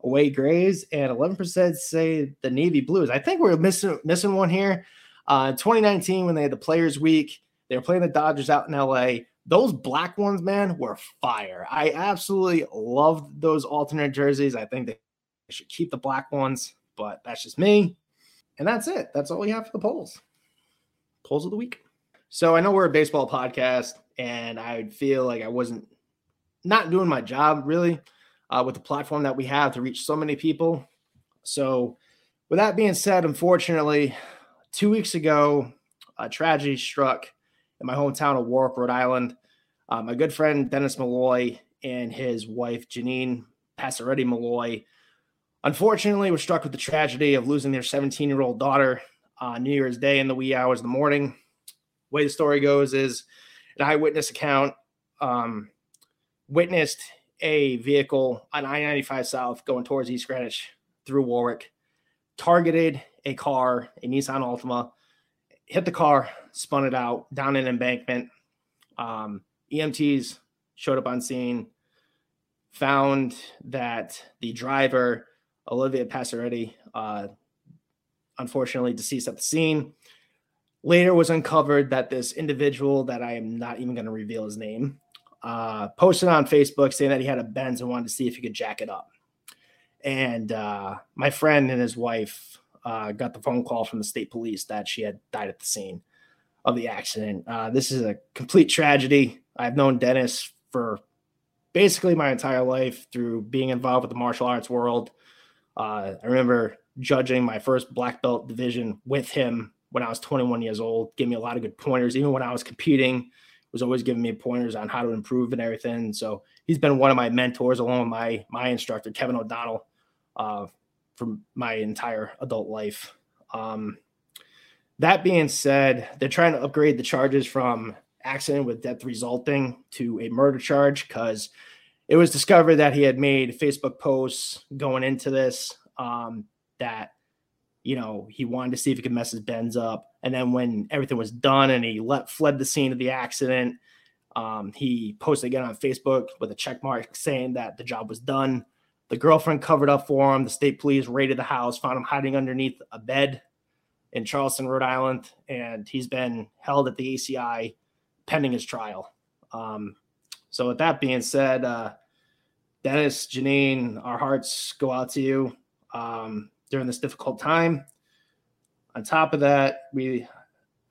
away grays, and 11% say the navy blues. I think we're missing missing one here. Uh, 2019, when they had the Players Week, they were playing the Dodgers out in LA those black ones, man, were fire. I absolutely loved those alternate jerseys. I think they should keep the black ones, but that's just me. And that's it. That's all we have for the polls. Polls of the week. So I know we're a baseball podcast, and I feel like I wasn't not doing my job really uh, with the platform that we have to reach so many people. So, with that being said, unfortunately, two weeks ago, a tragedy struck in my hometown of Warwick, Rhode Island. Uh, my good friend Dennis Malloy and his wife Janine Passaretti Malloy, unfortunately, were struck with the tragedy of losing their 17 year old daughter on New Year's Day in the wee hours of the morning. way the story goes is an eyewitness account um, witnessed a vehicle on I 95 South going towards East Greenwich through Warwick, targeted a car, a Nissan Altima, hit the car, spun it out down an embankment. Um, EMTs showed up on scene, found that the driver, Olivia Passaretti, uh, unfortunately deceased at the scene. Later was uncovered that this individual that I am not even going to reveal his name uh, posted on Facebook saying that he had a Benz and wanted to see if he could jack it up. And uh, my friend and his wife uh, got the phone call from the state police that she had died at the scene of the accident. Uh, this is a complete tragedy. I've known Dennis for basically my entire life through being involved with the martial arts world. Uh, I remember judging my first black belt division with him when I was 21 years old, gave me a lot of good pointers. Even when I was competing, was always giving me pointers on how to improve and everything. So he's been one of my mentors, along with my my instructor Kevin O'Donnell, uh, for my entire adult life. Um, that being said, they're trying to upgrade the charges from accident with death resulting to a murder charge because it was discovered that he had made Facebook posts going into this um, that you know, he wanted to see if he could mess his Benz up. And then when everything was done and he let, fled the scene of the accident, um, he posted again on Facebook with a check mark saying that the job was done. The girlfriend covered up for him. The state police raided the house, found him hiding underneath a bed in Charlestown, Rhode Island, and he's been held at the ACI pending his trial. Um, so, with that being said, uh, Dennis, Janine, our hearts go out to you. Um, during this difficult time. On top of that, we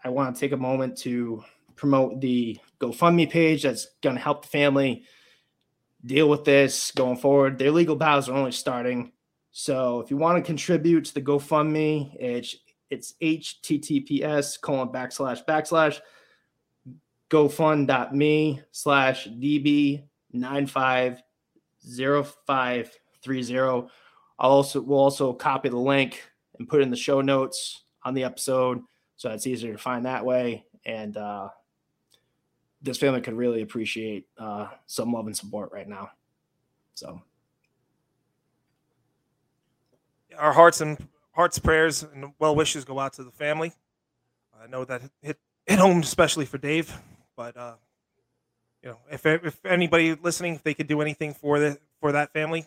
I want to take a moment to promote the GoFundMe page that's going to help the family deal with this going forward. Their legal battles are only starting. So if you want to contribute to the GoFundMe, it's it's https colon backslash backslash gofund.me slash db950530 I'll also we'll also copy the link and put in the show notes on the episode so it's easier to find that way. And uh, this family could really appreciate uh, some love and support right now. So, our hearts and hearts, prayers, and well wishes go out to the family. I know that hit hit home especially for Dave, but uh, you know, if if anybody listening, if they could do anything for the for that family,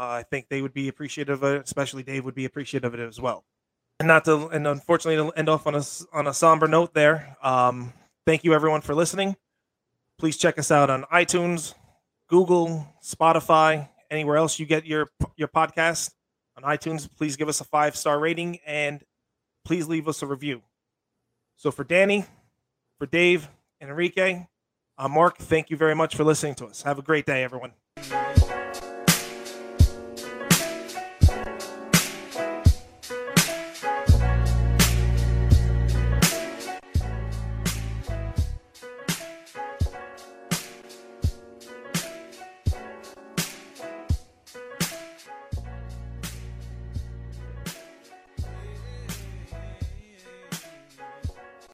uh, I think they would be appreciative of it, especially Dave would be appreciative of it as well. And not to, and unfortunately, to end off on a on a somber note there. Um, thank you everyone for listening. Please check us out on iTunes, Google, Spotify, anywhere else you get your your podcast on iTunes. Please give us a five star rating and please leave us a review. So for Danny, for Dave, and Enrique, I'm Mark. Thank you very much for listening to us. Have a great day, everyone.